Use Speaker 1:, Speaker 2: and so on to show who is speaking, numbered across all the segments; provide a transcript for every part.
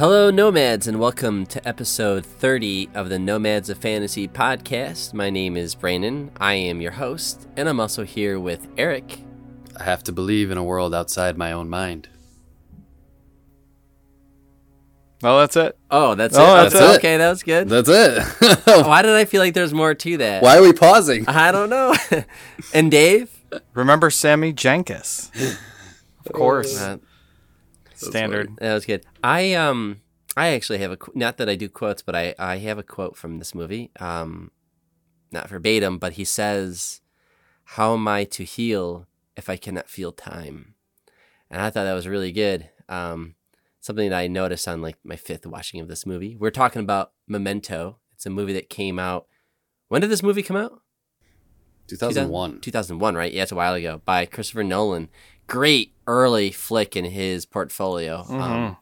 Speaker 1: Hello, Nomads, and welcome to episode 30 of the Nomads of Fantasy podcast. My name is Brandon. I am your host, and I'm also here with Eric.
Speaker 2: I have to believe in a world outside my own mind.
Speaker 3: Well, that's it.
Speaker 1: Oh, that's
Speaker 3: Oh,
Speaker 1: it.
Speaker 3: that's
Speaker 1: Okay,
Speaker 2: it.
Speaker 1: Okay, that was good.
Speaker 2: That's it.
Speaker 1: Why did I feel like there's more to that?
Speaker 2: Why are we pausing?
Speaker 1: I don't know. and Dave?
Speaker 3: Remember Sammy Jankis? Of course.
Speaker 1: Uh,
Speaker 3: Standard.
Speaker 1: that was good. I um I actually have a not that I do quotes, but I I have a quote from this movie. Um not verbatim, but he says, "How am I to heal if I cannot feel time?" And I thought that was really good. Um something that I noticed on like my fifth watching of this movie. We're talking about Memento. It's a movie that came out. When did this movie come out?
Speaker 2: 2001.
Speaker 1: 2001, right? Yeah, it's a while ago by Christopher Nolan. Great early flick in his portfolio. Um,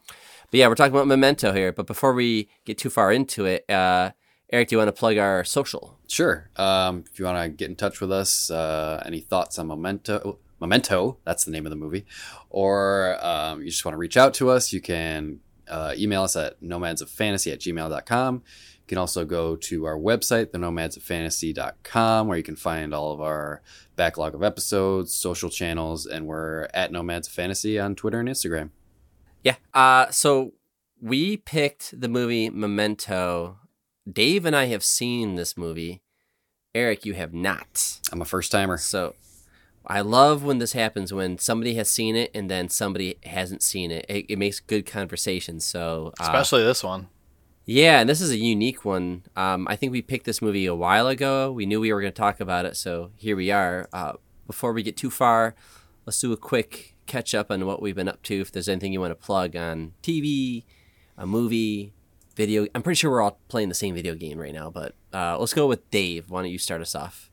Speaker 1: but yeah, we're talking about Memento here. But before we get too far into it, uh, Eric, do you want to plug our social?
Speaker 2: Sure. Um, if you want to get in touch with us, uh, any thoughts on Memento? Memento, that's the name of the movie. Or um, you just want to reach out to us, you can uh, email us at nomadsoffantasy at gmail.com. You can also go to our website, thenomadsoffantasy.com, where you can find all of our backlog of episodes, social channels, and we're at Nomads of Fantasy on Twitter and Instagram.
Speaker 1: Yeah. Uh, so we picked the movie Memento. Dave and I have seen this movie. Eric, you have not.
Speaker 2: I'm a first timer.
Speaker 1: So I love when this happens when somebody has seen it and then somebody hasn't seen it. It, it makes good conversation. So uh,
Speaker 3: Especially this one.
Speaker 1: Yeah, and this is a unique one. Um, I think we picked this movie a while ago. We knew we were going to talk about it, so here we are. Uh, before we get too far, let's do a quick catch up on what we've been up to. If there's anything you want to plug on TV, a movie, video. I'm pretty sure we're all playing the same video game right now, but uh, let's go with Dave. Why don't you start us off?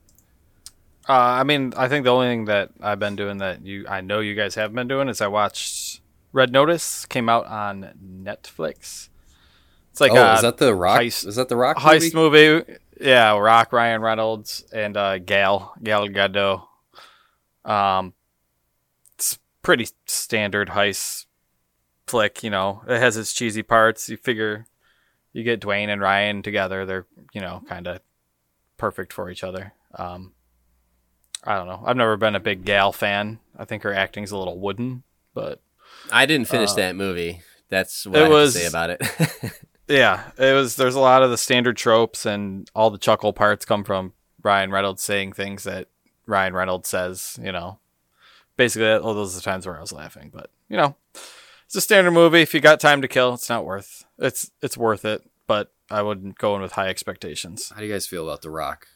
Speaker 3: Uh, I mean, I think the only thing that I've been doing that you, I know you guys have been doing is I watched Red Notice came out on Netflix. It's like
Speaker 2: oh,
Speaker 3: a
Speaker 2: is that the Rock?
Speaker 3: heist-
Speaker 2: is that the Rock
Speaker 3: heist
Speaker 2: movie?
Speaker 3: movie? Yeah, Rock, Ryan Reynolds, and uh, Gal Gal Gadot. Um, it's pretty standard heist flick. You know, it has its cheesy parts. You figure you get Dwayne and Ryan together, they're you know kind of perfect for each other. Um, I don't know. I've never been a big Gal fan. I think her acting's a little wooden, but
Speaker 1: I didn't finish
Speaker 3: Uh,
Speaker 1: that movie. That's what I
Speaker 3: was-
Speaker 1: to say about it.
Speaker 3: Yeah, it was. There's a lot of the standard tropes, and all the chuckle parts come from Ryan Reynolds saying things that Ryan Reynolds says. You know, basically, all those are the times where I was laughing. But you know, it's a standard movie. If you got time to kill, it's not worth. It's it's worth it, but I wouldn't go in with high expectations.
Speaker 2: How do you guys feel about The Rock?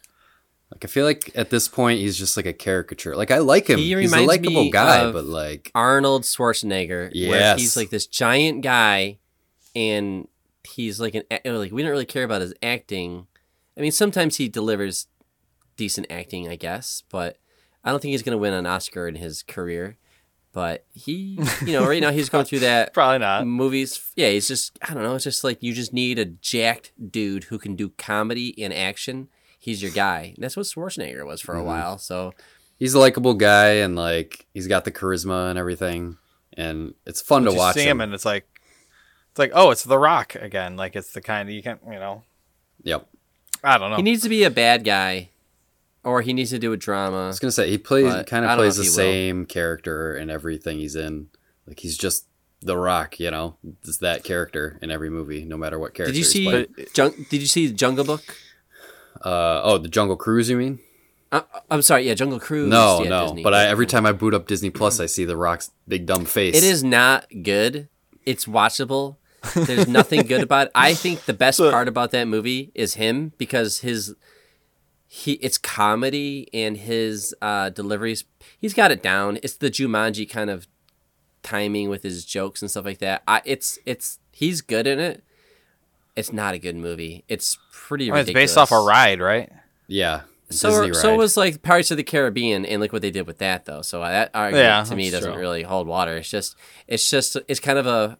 Speaker 2: Like, I feel like at this point he's just like a caricature. Like, I like him.
Speaker 1: He
Speaker 2: he's a likable guy, but like,
Speaker 1: Arnold Schwarzenegger. Where
Speaker 2: Yes.
Speaker 1: he's like this giant guy, and he's like an like we don't really care about his acting. I mean, sometimes he delivers decent acting, I guess, but I don't think he's gonna win an Oscar in his career. But he, you know, right now he's going through that
Speaker 3: Probably not.
Speaker 1: movies. Yeah, he's just I don't know. It's just like you just need a jacked dude who can do comedy and action. He's your guy. And that's what Schwarzenegger was for a
Speaker 2: Mhm.
Speaker 1: while. So
Speaker 2: he's a likable guy, and like, he's got the charisma and everything, and it's fun
Speaker 3: But
Speaker 2: to watch
Speaker 3: see
Speaker 2: him.
Speaker 3: him, and it's like, it's like, oh, it's The Rock again. Like it's the kind of you can, you know,
Speaker 2: Yep.
Speaker 3: I don't know.
Speaker 1: he needs to be a bad guy, or he needs to do a drama.
Speaker 2: I was gonna say he plays kind of plays the
Speaker 1: he will.
Speaker 2: same character in everything he's in. Like, he's just The Rock, you know, just that character in every movie, no matter what character.
Speaker 1: Did you see?
Speaker 2: playing.
Speaker 1: Jung- did you see Jungle Book?
Speaker 2: Uh, oh, the Jungle Cruise, you mean?
Speaker 1: Uh, I'm sorry. Yeah, Jungle Cruise.
Speaker 2: No,
Speaker 1: yeah,
Speaker 2: no.
Speaker 1: Disney.
Speaker 2: But I, every time I boot up Disney Plus, I see The Rock's big dumb face.
Speaker 1: it is not good. It's watchable. There's nothing good about it. I think the best
Speaker 3: So-
Speaker 1: part about that movie is him because his he it's comedy and his uh deliveries he's got it down. It's the Jumanji kind of timing with his jokes and stuff like that. I it's it's he's good in it. It's not a good movie. It's pretty
Speaker 3: I mean, it's based off a ride, right?
Speaker 2: Yeah.
Speaker 1: So,
Speaker 2: Disney
Speaker 1: so was like Pirates of the Caribbean, and look what they did with that, though. So uh, that uh, argument
Speaker 3: Yeah,
Speaker 1: to me doesn't
Speaker 3: true.
Speaker 1: really hold water. It's just, it's just, it's kind of a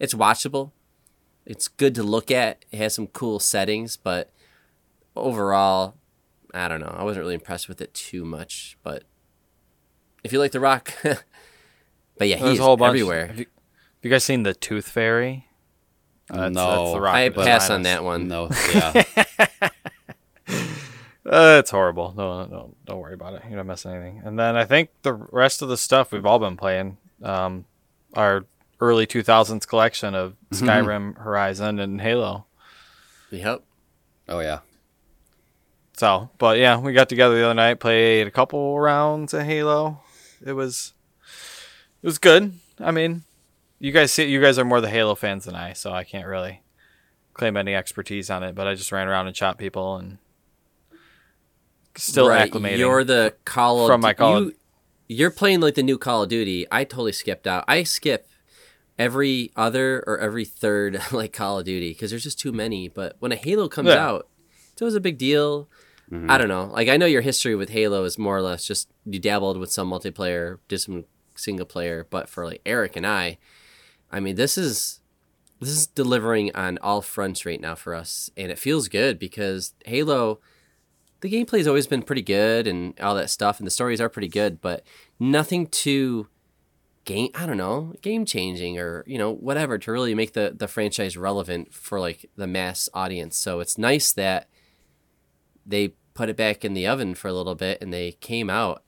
Speaker 1: it's watchable. It's good to look at. It has some cool settings, but overall, I don't know. I wasn't really impressed with it too much. But if you like The Rock, but yeah,
Speaker 3: There's
Speaker 1: he's
Speaker 3: a whole bunch.
Speaker 1: everywhere.
Speaker 3: Have you, have you guys seen the Tooth Fairy? That's,
Speaker 2: No,
Speaker 3: that's the rock
Speaker 1: I pass on that one.
Speaker 2: No, yeah,
Speaker 3: Uh, it's horrible. No, no, don't worry about it. You're not missing anything. And then I think the rest of the stuff we've all been playing, um, our early 2000s collection of Skyrim, Horizon, and Halo.
Speaker 1: Yep.
Speaker 2: oh yeah.
Speaker 3: So, but yeah, we got together the other night, played a couple rounds of Halo. It was, it was good. I mean, you guys see, you guys are more the Halo fans than I, so I can't really claim any expertise on it. But I just ran around and shot people and still
Speaker 1: right.
Speaker 3: acclimating.
Speaker 1: You're the Call of
Speaker 3: From my Call
Speaker 1: you, You're playing like the new Call of Duty. I totally skipped out. I skip every other or every third like Call of Duty because there's just too many. But when a Halo comes
Speaker 3: Yeah.
Speaker 1: out, it's always a big deal. Mm-hmm. I don't know. Like I know your history with Halo is more or less just you dabbled with some multiplayer, did some single player, but for like Eric and I, I mean this is this is delivering on all fronts right now for us, and it feels good because Halo, the gameplay's always been pretty good and all that stuff, and the stories are pretty good, but nothing too game. I don't know, game changing or you know whatever to really make the the franchise relevant for like the mass audience. So it's nice that they put it back in the oven for a little bit and they came out.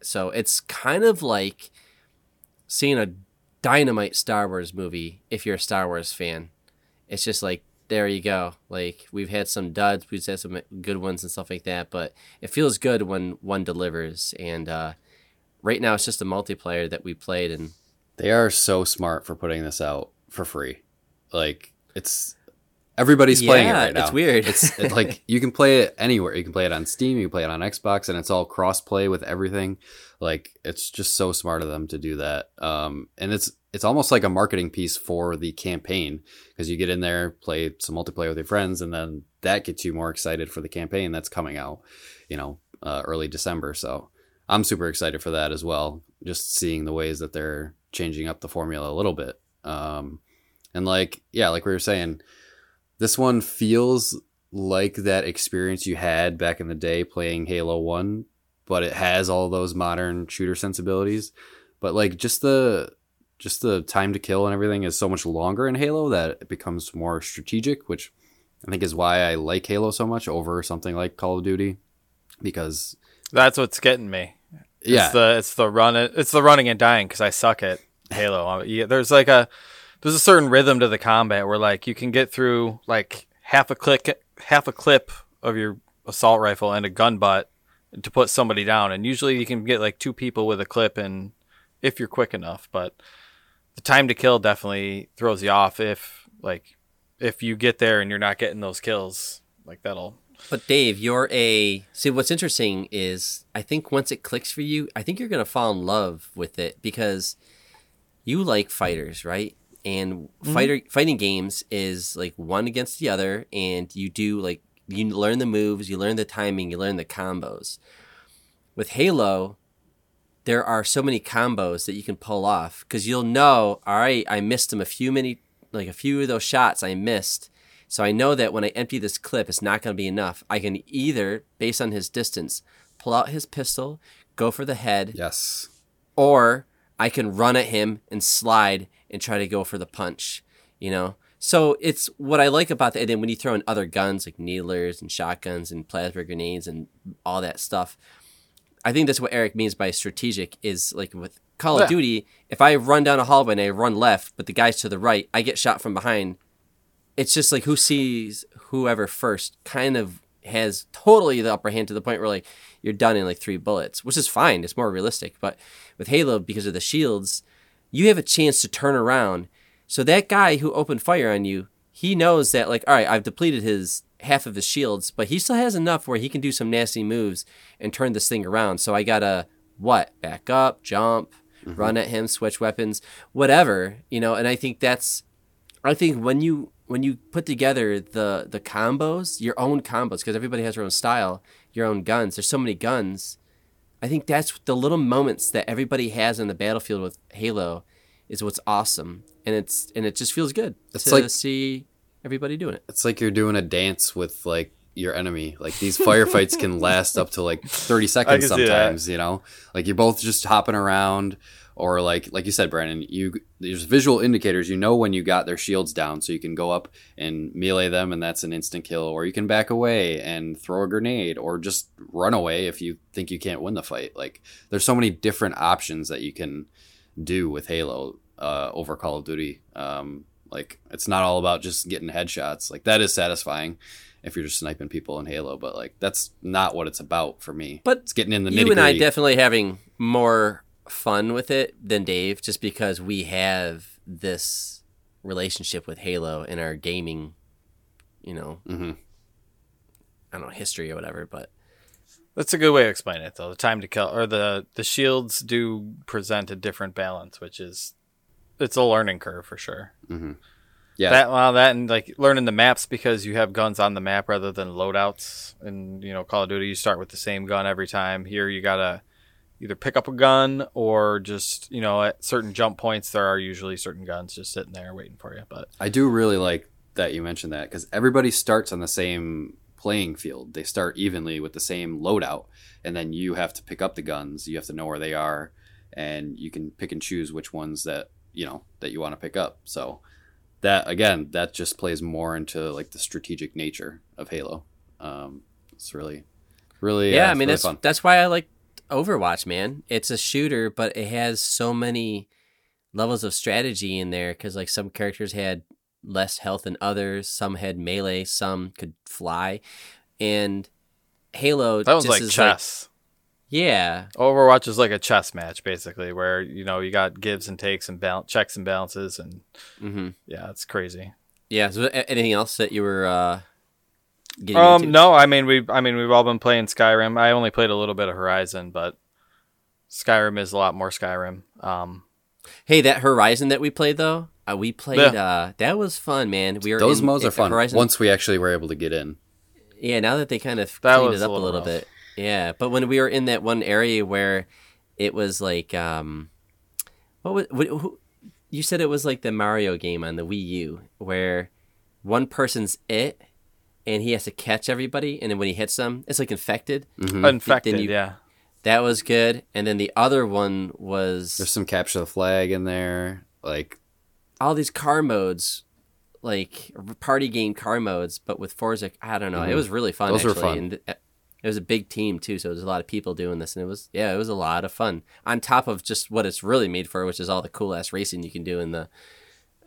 Speaker 1: So it's kind of like seeing a dynamite Star Wars movie if you're a Star Wars fan. It's just like there you go. Like we've had some duds, we've had some good ones and stuff like that, but it feels good when one delivers. And uh, right now it's just a multiplayer that we played, and
Speaker 2: They are so smart for putting this out for free. Like it's everybody's playing it right now.
Speaker 1: it's weird.
Speaker 2: It's it's like you can play it anywhere. You can play it on Steam, you can play it on Xbox, and it's all cross play with everything. Like it's just so smart of them to do that. Um, and it's it's almost like a marketing piece for the campaign because you get in there, play some multiplayer with your friends, and then that gets you more excited for the campaign that's coming out. You know, uh, early December. So I'm super excited for that as well. Just seeing the ways that they're changing up the formula a little bit. Um, and like, yeah, like we were saying, this one feels like that experience you had back in the day playing Halo 1, but it has all those modern shooter sensibilities. But like just the just the time to kill and everything is so much longer in Halo that it becomes more strategic, which I think is why I like Halo so much over something like Call of Duty because
Speaker 3: That's what's getting me.
Speaker 2: yeah,
Speaker 3: It's the it's the run it's the running and dying because I suck at Halo. Yeah, There's like a there's a certain rhythm to the combat where like you can get through like half a click half a clip of your assault rifle and a gun butt to put somebody down, and usually you can get like two people with a clip and if you're quick enough, but the time to kill definitely throws you off if like if you get there and you're not getting those kills like that'll
Speaker 1: But Dave, you're a see. What's interesting is I think once it clicks for you, I think you're gonna fall in love with it because you like fighters, right? And mm-hmm. fighter fighting games is like one against the other, and you do like you learn the moves, you learn the timing, you learn the combos. With Halo, there are so many combos that you can pull off because you'll know, all right, I missed him a few many like a few of those shots I missed. So I know that when I empty this clip, it's not going to be enough. I can either, based on his distance, pull out his pistol, go for the head,
Speaker 2: yes,
Speaker 1: or I can run at him and slide and try to go for the punch. You know, so it's what I like about that. And then when you throw in other guns like needlers and shotguns and plasma grenades and all that stuff, I think that's what Eric means by strategic. Is like with Call
Speaker 3: Yeah.
Speaker 1: of Duty, if I run down a hallway and I run left, but the guy's to the right, I get shot from behind. It's just like who sees whoever first kind of has totally the upper hand to the point where like you're done in like three bullets, which is fine. It's more realistic. But with Halo, because of the shields, you have a chance to turn around. So that guy who opened fire on you, he knows that like, all right, I've depleted his half of his shields, but he still has enough where he can do some nasty moves and turn this thing around. So I gotta what? Back up, jump, mm-hmm. run at him, switch weapons, whatever, you know, and I think that's I think when you when you put together the the combos, your own combos, because everybody has their own style, your own guns. There's so many guns. I think that's the little moments that everybody has in the battlefield with Halo, is what's awesome, and it's and it just feels good
Speaker 2: It's
Speaker 1: to
Speaker 2: like-
Speaker 1: see everybody doing it.
Speaker 2: it's like you're doing a dance with like your enemy. Like these firefights can last up to like 30 seconds
Speaker 3: can see that.
Speaker 2: sometimes, you know? Like you're both just hopping around or like like you said Brandon, you there's visual indicators. You know when you got their shields down so you can go up and melee them and that's an instant kill or you can back away and throw a grenade or just run away if you think you can't win the fight. Like there's so many different options that you can do with Halo uh, over Call of Duty. Um, like it's not all about just getting headshots. Like that is satisfying if you're just sniping people in Halo, but like that's not what it's about for me.
Speaker 1: But
Speaker 2: it's getting in the
Speaker 1: you and I definitely having more fun with it than Dave, just because we have this relationship with Halo in our gaming, you know,
Speaker 2: hmm
Speaker 1: I don't know, history or whatever. But
Speaker 3: That's a good way to explain it, though. The time to kill or the the shields do present a different balance, which is it's a learning curve for sure.
Speaker 2: hmm Yeah,
Speaker 3: That well, that and like learning the maps because you have guns on the map rather than loadouts. And you know, Call of Duty, you start with the same gun every time. Here, you gotta either pick up a gun or just you know at certain jump points there are usually certain guns just sitting there waiting for you. But
Speaker 2: I do really like that you mentioned that because everybody starts on the same playing field. They start evenly with the same loadout, and then you have to pick up the guns. You have to know where they are, and you can pick and choose which ones that you know that you want to pick up. So that again, that just plays more into like the strategic nature of Halo. Um, it's really, really
Speaker 1: yeah,
Speaker 2: uh,
Speaker 1: I mean
Speaker 2: really
Speaker 1: that's
Speaker 2: fun.
Speaker 1: that's why I like Overwatch, man. It's a shooter, but it has so many levels of strategy in there because like some characters had less health than others, some had melee, some could fly, and Halo
Speaker 3: that was like chess.
Speaker 1: yeah,
Speaker 3: Overwatch is like a chess match basically, where you know you got gives and takes and checks and balances, and
Speaker 1: hmm
Speaker 3: yeah, it's crazy.
Speaker 1: yeah. So anything else that you were uh,
Speaker 3: Um,
Speaker 1: into?
Speaker 3: no, I mean we, I mean we've all been playing Skyrim. I only played a little bit of Horizon, but Skyrim is a lot more Skyrim. Um,
Speaker 1: Hey, that Horizon that we played though, uh, we played.
Speaker 3: Yeah.
Speaker 1: Uh, that was fun, man. We were
Speaker 2: Those
Speaker 1: in,
Speaker 2: modes are fun.
Speaker 1: Horizon
Speaker 2: Once we actually were able to get in.
Speaker 1: Yeah, now that they kind of
Speaker 3: That
Speaker 1: cleaned
Speaker 3: was
Speaker 1: it up a
Speaker 3: little
Speaker 1: little bit. Yeah, but when we were in that one area where it was like, um, what was what, who, you said it was like the Mario game on the Wii U where one person's it and he has to catch everybody, and then when he hits them, it's like infected.
Speaker 2: Mhm.
Speaker 3: Infected,
Speaker 1: you-
Speaker 3: yeah.
Speaker 1: That was good, and then the other one was
Speaker 2: There's some capture the flag in there. Like
Speaker 1: all these car modes, like party game car modes, but with Forza. I don't know. It
Speaker 2: Mhm.
Speaker 1: was really fun.
Speaker 2: Those were fun.
Speaker 1: And it it was a big team too, so there's a lot of people doing this, and it was yeah, it was a lot of fun. On top of just what it's really made for, which is all the cool ass racing you can do in the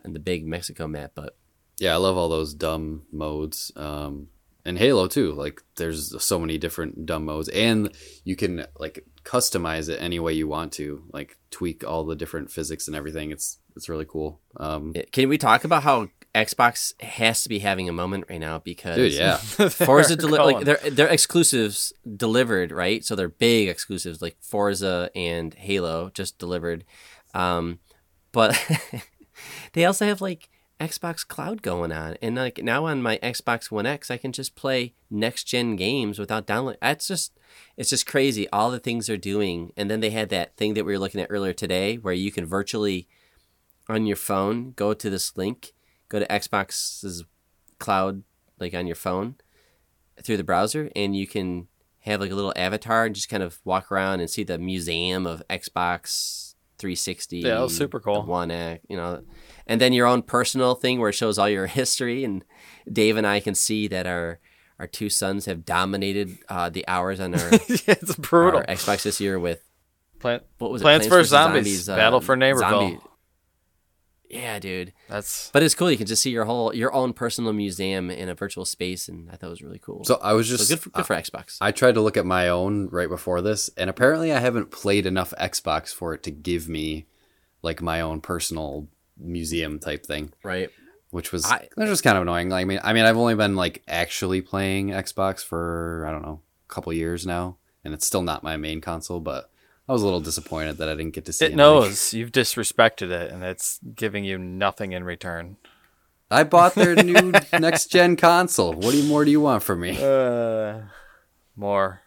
Speaker 1: in the big Mexico map. But
Speaker 2: Yeah, I love all those dumb modes. Um, and Halo too. Like, there's so many different dumb modes, and you can like customize it any way you want to. Like, tweak all the different physics and everything. It's it's really cool. Um,
Speaker 1: can we talk about how Xbox has to be having a moment right now because
Speaker 2: dude, yeah,
Speaker 1: Forza
Speaker 3: They're
Speaker 1: deli- like they're they're exclusives delivered, right? So they're big exclusives like Forza and Halo just delivered. Um, but they also have like Xbox Cloud going on, and like now on my Xbox One X, I can just play next gen games without download. That's just it's just crazy all the things they're doing. And then they had that thing that we were looking at earlier today, where you can virtually on your phone go to this link, go to Xbox's cloud like on your phone through the browser, and you can have like a little avatar and just kind of walk around and see the museum of Xbox 360.
Speaker 3: Yeah, that was super cool.
Speaker 1: One X, you know, and then your own personal thing where it shows all your history. And Dave and I can see that our our two sons have dominated uh, the hours on our,
Speaker 3: it's brutal.
Speaker 1: our Xbox this year with
Speaker 3: Plant,
Speaker 1: what was it?
Speaker 3: Plants vs. Zombies, Battle for Neighborville.
Speaker 1: Yeah, dude.
Speaker 3: That's
Speaker 1: But it's cool. You can just see your whole your own personal museum in a virtual space, and I thought it was really cool.
Speaker 2: so I was
Speaker 1: So
Speaker 2: just
Speaker 1: good for, good for Xbox.
Speaker 2: I tried to look at my own right before this, and apparently I haven't played enough Xbox for it to give me like my own personal museum type thing.
Speaker 1: right.
Speaker 2: which was
Speaker 1: I-
Speaker 2: that was kind of annoying. Like, I mean, I mean, I've only been like actually playing Xbox for I don't know a couple years now, and it's still not my main console. But I was a little disappointed that I didn't get to see.
Speaker 3: it
Speaker 2: any.
Speaker 3: knows you've disrespected it, and it's giving you nothing in return.
Speaker 2: I bought their new next gen console. What do you, more do you want from me?
Speaker 3: Uh, more,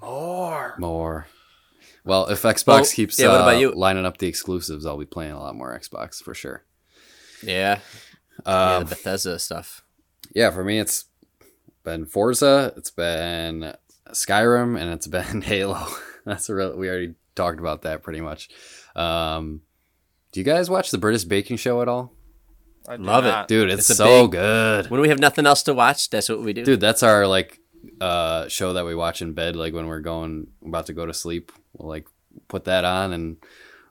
Speaker 3: more.
Speaker 2: More. Well, if Xbox
Speaker 1: Well,
Speaker 2: keeps
Speaker 1: yeah, what
Speaker 2: uh,
Speaker 1: about you?
Speaker 2: lining up the exclusives, I'll be playing a lot more Xbox for sure.
Speaker 1: Yeah. yeah,
Speaker 2: Um,
Speaker 1: the Bethesda stuff.
Speaker 2: yeah, for me, it's been Forza, it's been Skyrim, and it's been Halo. That's a real. We already talked about that pretty much. Um, do you guys watch the British Baking Show at all?
Speaker 3: I do
Speaker 1: Love it.
Speaker 2: Dude, it's,
Speaker 1: It's
Speaker 2: so
Speaker 1: big-
Speaker 2: good.
Speaker 1: When we have nothing else to watch, that's what we do.
Speaker 2: Dude, that's our like uh show that we watch in bed like when we're going about to go to sleep. We'll like put that on and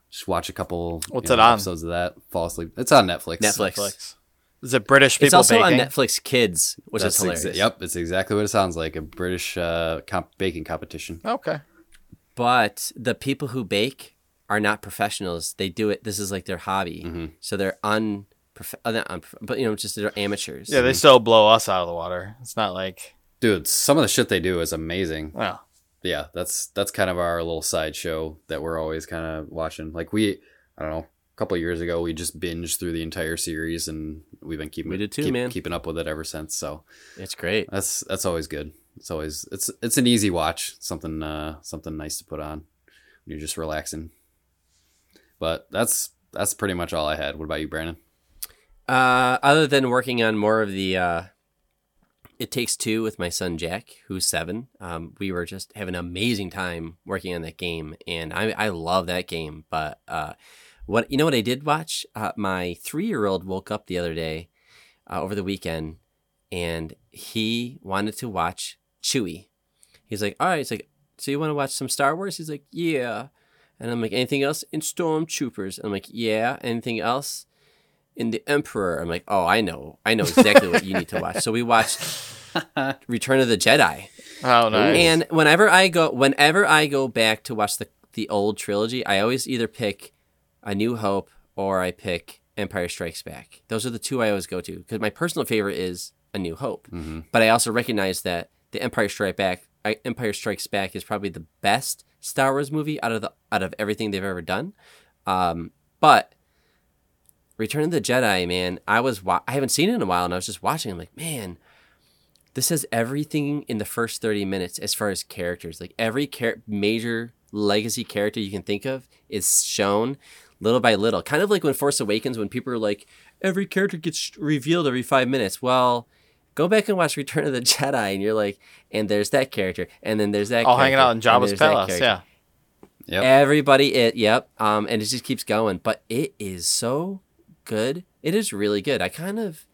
Speaker 2: just watch a couple
Speaker 3: What's
Speaker 2: you
Speaker 3: it on?
Speaker 2: episodes of that. Fall asleep. It's on Netflix.
Speaker 1: Netflix.
Speaker 3: Netflix. Is it British people
Speaker 1: it's also
Speaker 3: baking?
Speaker 1: on Netflix Kids, which
Speaker 2: That's
Speaker 1: is hilarious.
Speaker 2: exa- yep, it's exactly what it sounds like. A British uh comp- baking competition.
Speaker 3: Okay.
Speaker 1: But the people who bake are not professionals. They do it. This is like their hobby.
Speaker 2: Mm-hmm.
Speaker 1: So they're unprof- uh, unprof- but you know, just they're amateurs.
Speaker 3: Yeah, they still blow us out of the water. It's not like
Speaker 2: Dude, some of the shit they do is amazing.
Speaker 3: well,
Speaker 2: Yeah, that's that's kind of our little side show that we're always kind of watching. Like we, I don't know, a couple of years ago we just binged through the entire series and we've been keeping
Speaker 1: We did too,
Speaker 2: keep-
Speaker 1: man.
Speaker 2: keeping up with it ever since. So
Speaker 1: It's great.
Speaker 2: that's that's always good. It's always it's it's an easy watch. Something uh something nice to put on when you're just relaxing. But that's that's pretty much all I had. What about you, Brandon?
Speaker 1: Uh, other than working on more of the uh, It Takes Two with my son Jack, who's seven, um, we were just having an amazing time working on that game, and I I love that game. But uh, what you know what I did watch? Uh, my three year old woke up the other day uh, over the weekend, and he wanted to watch Chewie. He's like, all right. He's like, so you want to watch some Star Wars? He's like, yeah. And I'm like, anything else in Stormtroopers? And I'm like, yeah. Anything else? in the Emperor. I'm like, oh, I know, I know exactly what you need to watch. So we watched Return of the Jedi,
Speaker 3: oh nice.
Speaker 1: and whenever I go, whenever I go back to watch the the old trilogy, I always either pick A New Hope or I pick Empire Strikes Back. Those are the two I always go to because my personal favorite is A New Hope, mm-hmm. but I also recognize that the Empire Strike Back, Empire Strikes Back is probably the best Star Wars movie out of the out of everything they've ever done. Um, but Return of the Jedi, man, I was wa- I haven't seen it in a while, and I was just watching. I'm like, man, this has everything in the first 30 minutes as far as characters. Like every char- major legacy character you can think of is shown little by little. Kind of like when Force Awakens, when people are like, every character gets revealed every five minutes. Well, go back and watch Return of the Jedi, and you're like, and there's that character, and then there's that.
Speaker 3: all hanging out in Jabba's palace. Yeah.
Speaker 2: Yep.
Speaker 1: Everybody, it, yep. Um, and it just keeps going. But it is so good. It is really good. I kind of,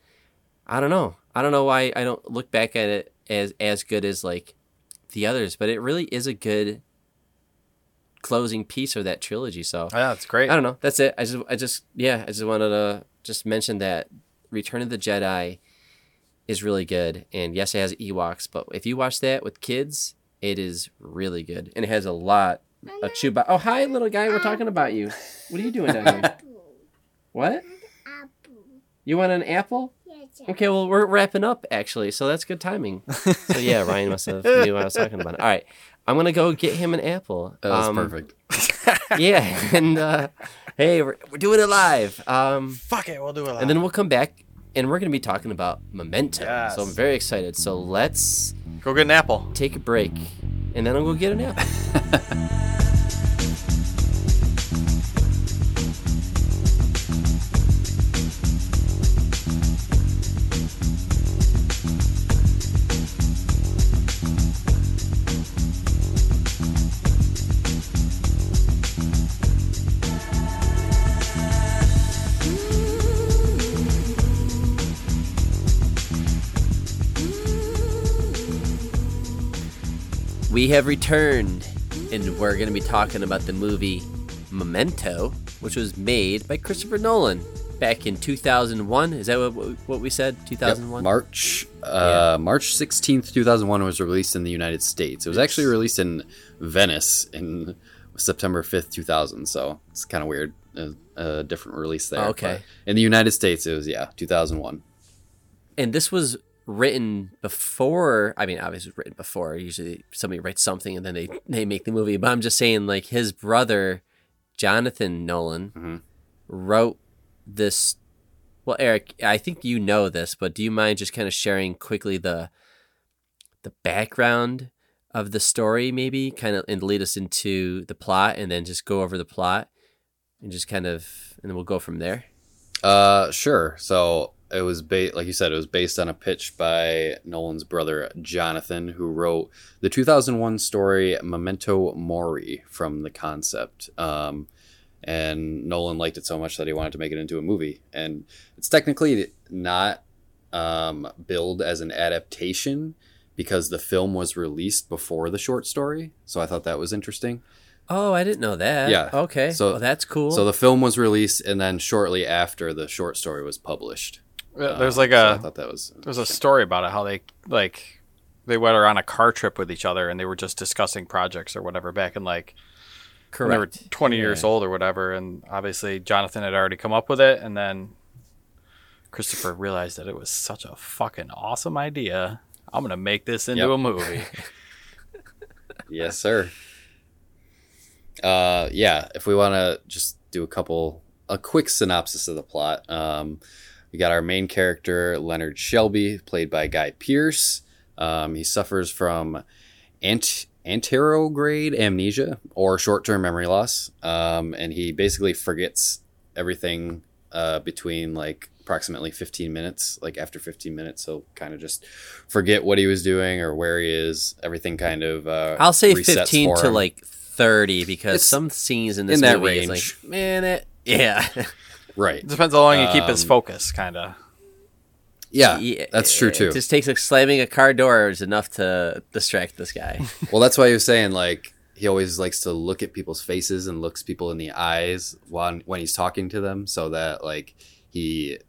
Speaker 1: I don't know. I don't know why I don't look back at it as as good as like the others, but it really is a good closing piece of that trilogy. So
Speaker 3: Yeah, it's great.
Speaker 1: I don't know. That's it. I just, I just, yeah, I just wanted to just mention that Return of the Jedi is really good. And yes, it has Ewoks, but if you watch that with kids, it is really good. And it has a lot of Chewbacca. Oh, hi, little guy. We're talking about you. What are you doing down here? What? You want an apple? Okay, well, we're wrapping up actually, so that's good timing. So yeah, Ryan must have knew what I was talking about. All right, I'm gonna go get him an apple.
Speaker 2: That was
Speaker 1: Um,
Speaker 2: perfect.
Speaker 1: yeah, and uh, hey, we're, we're doing it live. Um,
Speaker 3: Fuck it, we'll do it. live.
Speaker 1: and then we'll come back and we're going to be talking about Memento.
Speaker 3: Yes.
Speaker 1: So I'm very excited. So let's
Speaker 3: go get an apple.
Speaker 1: take a break and then I'll go get an apple. we have returned and we're going to be talking about the movie Memento, which was made by Christopher Nolan back in 2001. Is that what, what we said?
Speaker 2: Yep,
Speaker 1: 2001?
Speaker 2: March uh, March 16th, 2001 was released in the United States. It was actually released in Venice in September 5th, 2000. So it's kind of weird. A, a different release there.
Speaker 1: Okay.
Speaker 2: but In the United States, it was, yeah, 2001.
Speaker 1: and this was written before i mean obviously was written before usually somebody writes something and then they, they make the movie but i'm just saying like his brother jonathan nolan
Speaker 2: Mhm.
Speaker 1: wrote this well eric i think you know this but do you mind just kind of sharing quickly the the background of the story maybe kind of and lead us into the plot and then just go over the plot and just kind of and then we'll go from there
Speaker 2: Uh, sure. So it was ba- like you said, it was based on a pitch by Nolan's brother Jonathan, who wrote the 2001 story Memento Mori from the concept. Um, and Nolan liked it so much that he wanted to make it into a movie. And it's technically not um, billed as an adaptation because the film was released before the short story. So I thought that was interesting.
Speaker 1: Oh, I didn't know that.
Speaker 2: Yeah.
Speaker 1: Okay.
Speaker 2: So-
Speaker 1: So that's cool.
Speaker 2: So the film was released, and then shortly after, the short story was published.
Speaker 3: There's like
Speaker 2: so I
Speaker 3: a
Speaker 2: thought that was
Speaker 3: there's a story about it how they like they went on a car trip with each other and they were just discussing projects or whatever back in like when they were
Speaker 1: correct.
Speaker 3: 20 years old or whatever and obviously Jonathan had already come up with it and then Christopher realized that it was such a fucking awesome idea. I'm going to make this into
Speaker 2: Yep.
Speaker 3: a movie.
Speaker 2: yes, sir. Uh, yeah. If we want to just do a couple, a quick synopsis of the plot. Um, we got our main character Leonard Shelby, played by Guy Pearce. Um, he suffers from ant- anterograde amnesia or short-term memory loss, um, and he basically forgets everything uh, between like approximately 15 minutes. Like after 15 minutes, he'll kind of just forget what he was doing or where he is. Everything kind of uh,
Speaker 1: I'll say 15 to
Speaker 2: him.
Speaker 1: like 30 because
Speaker 2: It's
Speaker 1: some scenes in this
Speaker 2: in that
Speaker 1: movie is like, man, it, yeah.
Speaker 2: Right.
Speaker 3: It depends how long you keep his
Speaker 2: Um,
Speaker 3: focus kind of.
Speaker 2: Yeah,
Speaker 1: Yeah,
Speaker 2: that's true
Speaker 1: It
Speaker 2: too.
Speaker 1: just takes like slamming a car door is enough to distract this guy.
Speaker 2: Well, that's why he was saying like he always likes to look at people's faces and looks people in the eyes when when he's talking to them, so that like he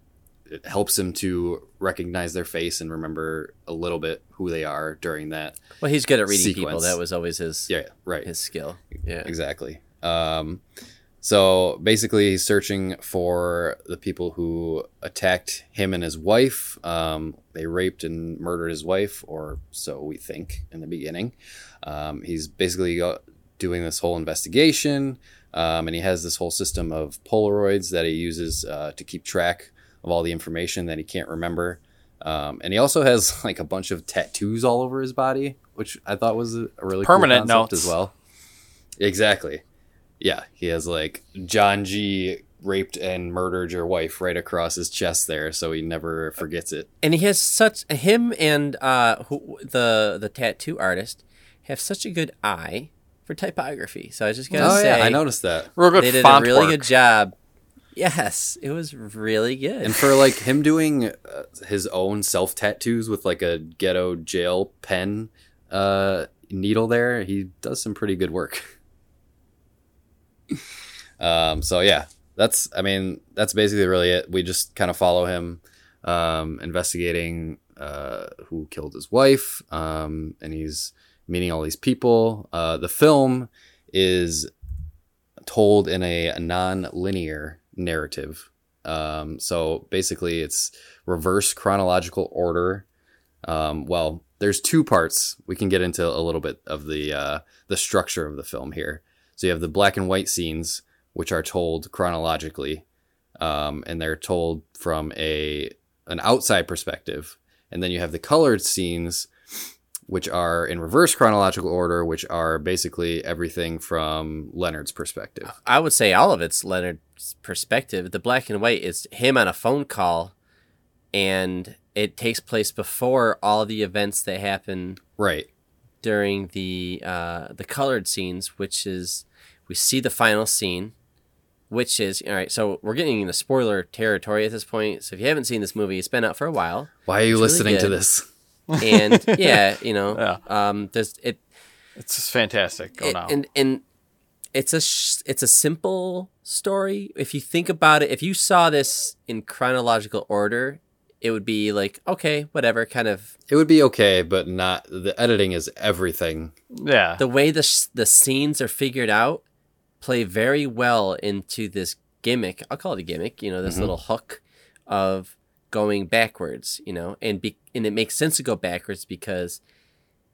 Speaker 2: it helps him to recognize their face and remember a little bit who they are during that.
Speaker 1: well, he's good at reading people. That was always his
Speaker 2: Yeah, right.
Speaker 1: his skill. Yeah.
Speaker 2: Exactly. Um, so basically, he's searching for the people who attacked him and his wife. Um, they raped and murdered his wife, or so we think in the beginning. Um, he's basically doing this whole investigation, um, and he has this whole system of Polaroids that he uses uh, to keep track of all the information that he can't remember. Um, and he also has like a bunch of tattoos all over his body, which I thought was a really
Speaker 3: Permanent
Speaker 2: cool
Speaker 3: notes.
Speaker 2: as well. Exactly. Yeah, he has like John G raped and murdered your wife right across his chest there, so he never forgets it.
Speaker 1: And he has such him and uh who, the the tattoo artist have such a good eye for typography. So I just gotta
Speaker 2: oh
Speaker 1: say,
Speaker 2: yeah, I noticed that.
Speaker 3: Real good
Speaker 1: they did
Speaker 3: font
Speaker 1: a really
Speaker 3: work.
Speaker 1: good job. Yes, it was really good.
Speaker 2: And for like him doing uh, his own self tattoos with like a ghetto jail pen uh, needle there, he does some pretty good work. um, so yeah, that's I mean that's basically really it. We just kind of follow him um, investigating uh, who killed his wife, um, and he's meeting all these people. Uh, the film is told in a, non-linear narrative. Um, so basically, it's reverse chronological order. Um, well, there's two parts. We can get into a little bit of the uh, the structure of the film here. So you have the black and white scenes, which are told chronologically, um, and they're told from a an outside perspective. And then you have the colored scenes, which are in reverse chronological order, which are basically everything from Leonard's perspective.
Speaker 1: I would say all of it's Leonard's perspective. The black and white is him on a phone call, and it takes place before all the events that happen
Speaker 2: Right.
Speaker 1: during the uh, the colored scenes, which is we see the final scene, which is all right. So we're getting into spoiler territory at this point. So if you haven't seen this movie, it's been out for a while,
Speaker 2: Why are you
Speaker 1: It's really
Speaker 2: listening to this?
Speaker 1: and yeah, you know,
Speaker 3: Yeah.
Speaker 1: um, there's it
Speaker 3: It's just fantastic. Go
Speaker 1: it-
Speaker 3: now.
Speaker 1: and and it's a sh- it's a simple story. If you think about it, if you saw this in chronological order, it would be like okay, whatever. Kind of
Speaker 2: It would be okay, but not. The editing is everything.
Speaker 3: yeah.
Speaker 1: the way the sh- the scenes are figured out play very well into this gimmick. I'll call it a gimmick. You know, this
Speaker 2: Mhm.
Speaker 1: little hook of going backwards. You know, and be and it makes sense to go backwards because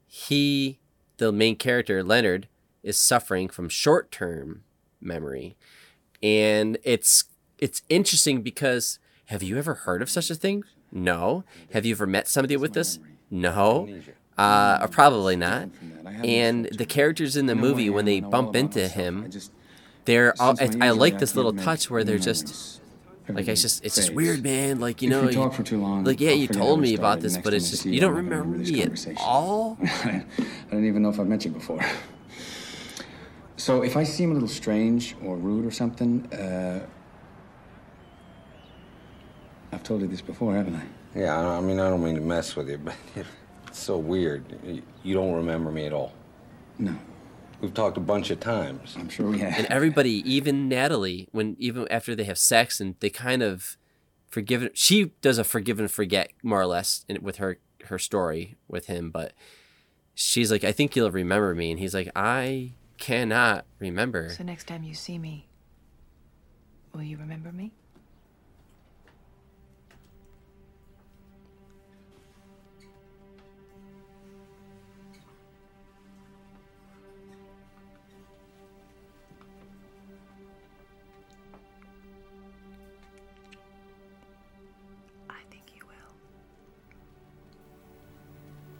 Speaker 1: he, the main character Leonard, is suffering from short term memory, and it's it's interesting because have you ever heard of such a thing? No. Have you ever met somebody with this? No. Uh, or probably not. And the characters in the movie, when they bump into him, they're all. I, I like this little touch where they're just Like it's just it's just weird, man. Like you
Speaker 4: If
Speaker 1: know,
Speaker 4: we
Speaker 1: you-
Speaker 4: talk for too long,
Speaker 1: like yeah,
Speaker 4: I'll
Speaker 1: you told me about this, but it's just you
Speaker 4: you,
Speaker 1: don't
Speaker 4: I'm not gonna
Speaker 1: remember
Speaker 4: remember this
Speaker 1: me at all.
Speaker 4: I don't even know if I've met you before. So if I seem a little strange or rude or something, uh, I've told you this before, haven't I?
Speaker 5: Yeah, I I mean, I don't mean to mess with you, but it's so weird. You- You don't remember me at all.
Speaker 4: No,
Speaker 5: We've talked a bunch of times.
Speaker 4: I'm sure we have.
Speaker 1: and everybody, even Natalie, when even after they have sex and they kind of forgive it, she does a forgive and forget more or less in, with her her story with him, but she's like, I think you'll remember me, and he's like, I cannot remember.
Speaker 6: So next time you see me, will you remember me?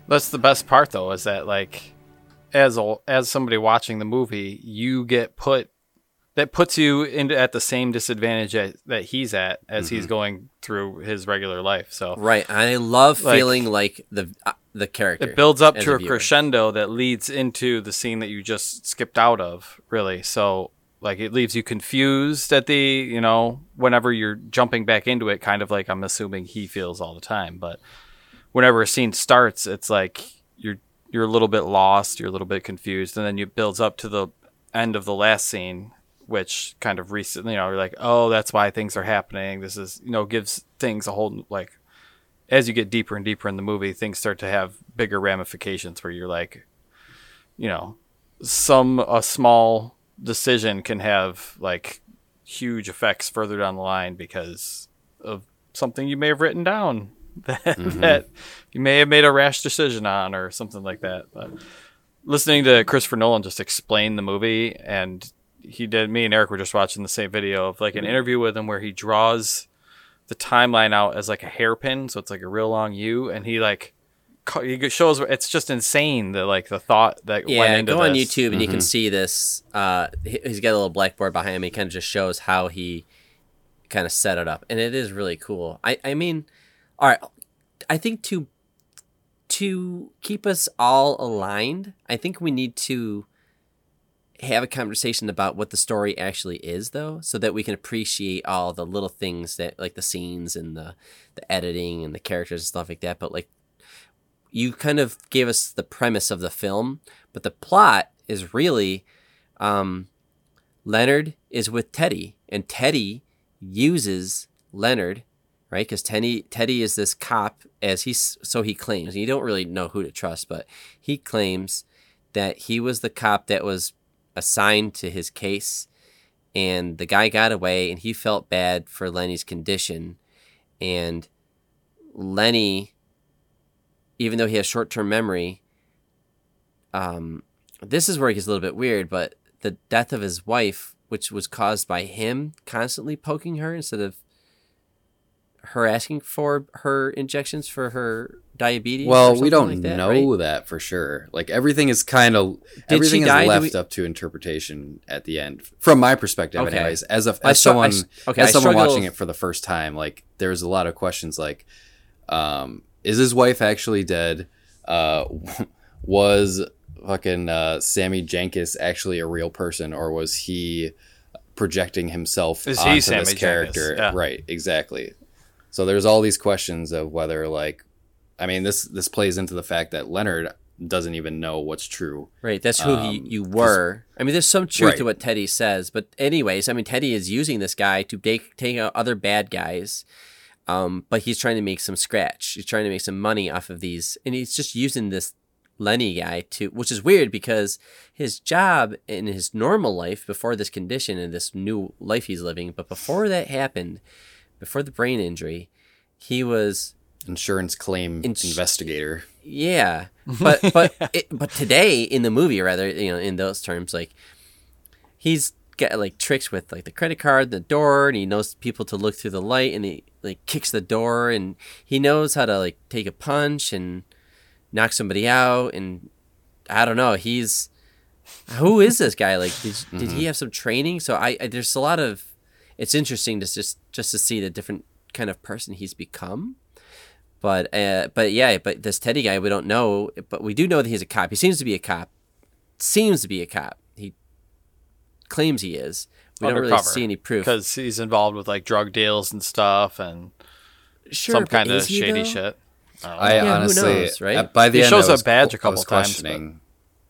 Speaker 3: That's the best part, though, is that like, as a, as somebody watching the movie, you get put that puts you into at the same disadvantage that, that he's at as he's going through his regular life. So
Speaker 1: Right, I love
Speaker 3: Like-
Speaker 1: feeling like the uh, the character.
Speaker 3: it builds up to a
Speaker 1: viewer.
Speaker 3: crescendo that leads into the scene that you just skipped out of. Really, so like it leaves you confused at the you know whenever you're jumping back into it, kind of like I'm assuming he feels all the time, but whenever a scene starts, it's like you're you're a little bit lost, you're a little bit confused, and then it builds up to the end of the last scene, which kind of recently, you know, you're like, oh, that's why things are happening. This is, you know, gives things a whole like, as you get deeper and deeper in the movie, things start to have bigger ramifications where you're like, you know, some a small decision can have like huge effects further down the line because of something you may have written down that, mm-hmm. that you may have made a rash decision on or something like that. But listening to Christopher Nolan just explain the movie and he did me and Eric were just watching the same video of like an mm-hmm. interview with him where he draws the timeline out as like a hairpin, so it's like a real long U, and he like co- he shows it's just insane the like the thought that went
Speaker 1: Yeah,
Speaker 3: into
Speaker 1: go on
Speaker 3: this.
Speaker 1: YouTube and you can mm-hmm. see this. Uh, he- he's got a little blackboard behind him. He kind of just shows how he kind of set it up, and it is really cool. I, I mean, all right, I think to to keep us all aligned, I think we need to have a conversation about what the story actually is, though, so that we can appreciate all the little things that, like the scenes and the the editing and the characters and stuff like that. But like you kind of gave us the premise of the film, but the plot is really um, Leonard is with Teddy, and Teddy uses Leonard, right? Because Teddy Teddy is this cop, as he's so he claims. And you don't really know who to trust, but he claims that he was the cop that was assigned to his case, and the guy got away, and he felt bad for Lenny's condition, and Lenny even though he has short term memory, um, this is where it gets a little bit weird, but the death of his wife, which was caused by him constantly poking her instead of her asking for her injections for her diabetes. or
Speaker 2: Well, we don't
Speaker 1: like that,
Speaker 2: know
Speaker 1: right?
Speaker 2: that for sure. Like everything is kind of
Speaker 1: Did
Speaker 2: everything
Speaker 1: she
Speaker 2: is
Speaker 1: die?
Speaker 2: Left
Speaker 1: we-
Speaker 2: up to interpretation at the end, from my perspective,
Speaker 1: Okay.
Speaker 2: anyways. As a as
Speaker 1: str- I
Speaker 2: someone
Speaker 1: s- okay,
Speaker 2: as
Speaker 1: I
Speaker 2: someone
Speaker 1: struggle-
Speaker 2: watching it for the first time, like there's a lot of questions like, um, is his wife actually dead? Uh, was fucking uh, Sammy Jankis actually a real person, or was he projecting himself
Speaker 3: Is he
Speaker 2: onto
Speaker 3: Sammy
Speaker 2: this
Speaker 3: Jankis?
Speaker 2: character?
Speaker 3: Yeah.
Speaker 2: Right, exactly. So there's all these questions of whether like I mean this this plays into the fact that Leonard doesn't even know what's true.
Speaker 1: Right, that's who he,
Speaker 2: Um,
Speaker 1: you were. I mean, there's some truth
Speaker 2: Right.
Speaker 1: to what Teddy says, but anyways, I mean, Teddy is using this guy to take take out other bad guys, um, but he's trying to make some scratch. He's trying to make some money off of these, and he's just using this Lenny guy to, which is weird because his job in his normal life before this condition and this new life he's living, but before that happened, before the brain injury, he was
Speaker 2: Insurance claim
Speaker 1: Ins-
Speaker 2: investigator.
Speaker 1: yeah, but but it, but today in the movie, rather, you know, in those terms, like he's got like tricks with like the credit card, the door, and he knows people to look through the light, and he like kicks the door, and he knows how to like take a punch and knock somebody out, and I don't know, he's who is this guy? Like, did did he mm-hmm. have some training? So I, I there's a lot of it's interesting to just just to see the different kind of person he's become. But uh, but yeah, but this Teddy guy, we don't know, but we do know that he's a cop. He seems to be a cop. Seems to be a cop. He claims he is. We don't really see any proof.
Speaker 3: because he's involved with like drug deals and stuff and
Speaker 1: Sure,
Speaker 3: some kind of shady
Speaker 1: though?
Speaker 3: shit. I don't know.
Speaker 2: I
Speaker 1: Yeah, who
Speaker 2: honestly,
Speaker 1: knows, right?
Speaker 2: uh, by the
Speaker 3: He
Speaker 2: end,
Speaker 3: shows
Speaker 2: I
Speaker 3: a
Speaker 2: was,
Speaker 3: badge a
Speaker 2: I
Speaker 3: couple
Speaker 2: was
Speaker 3: times, but-
Speaker 2: questioning.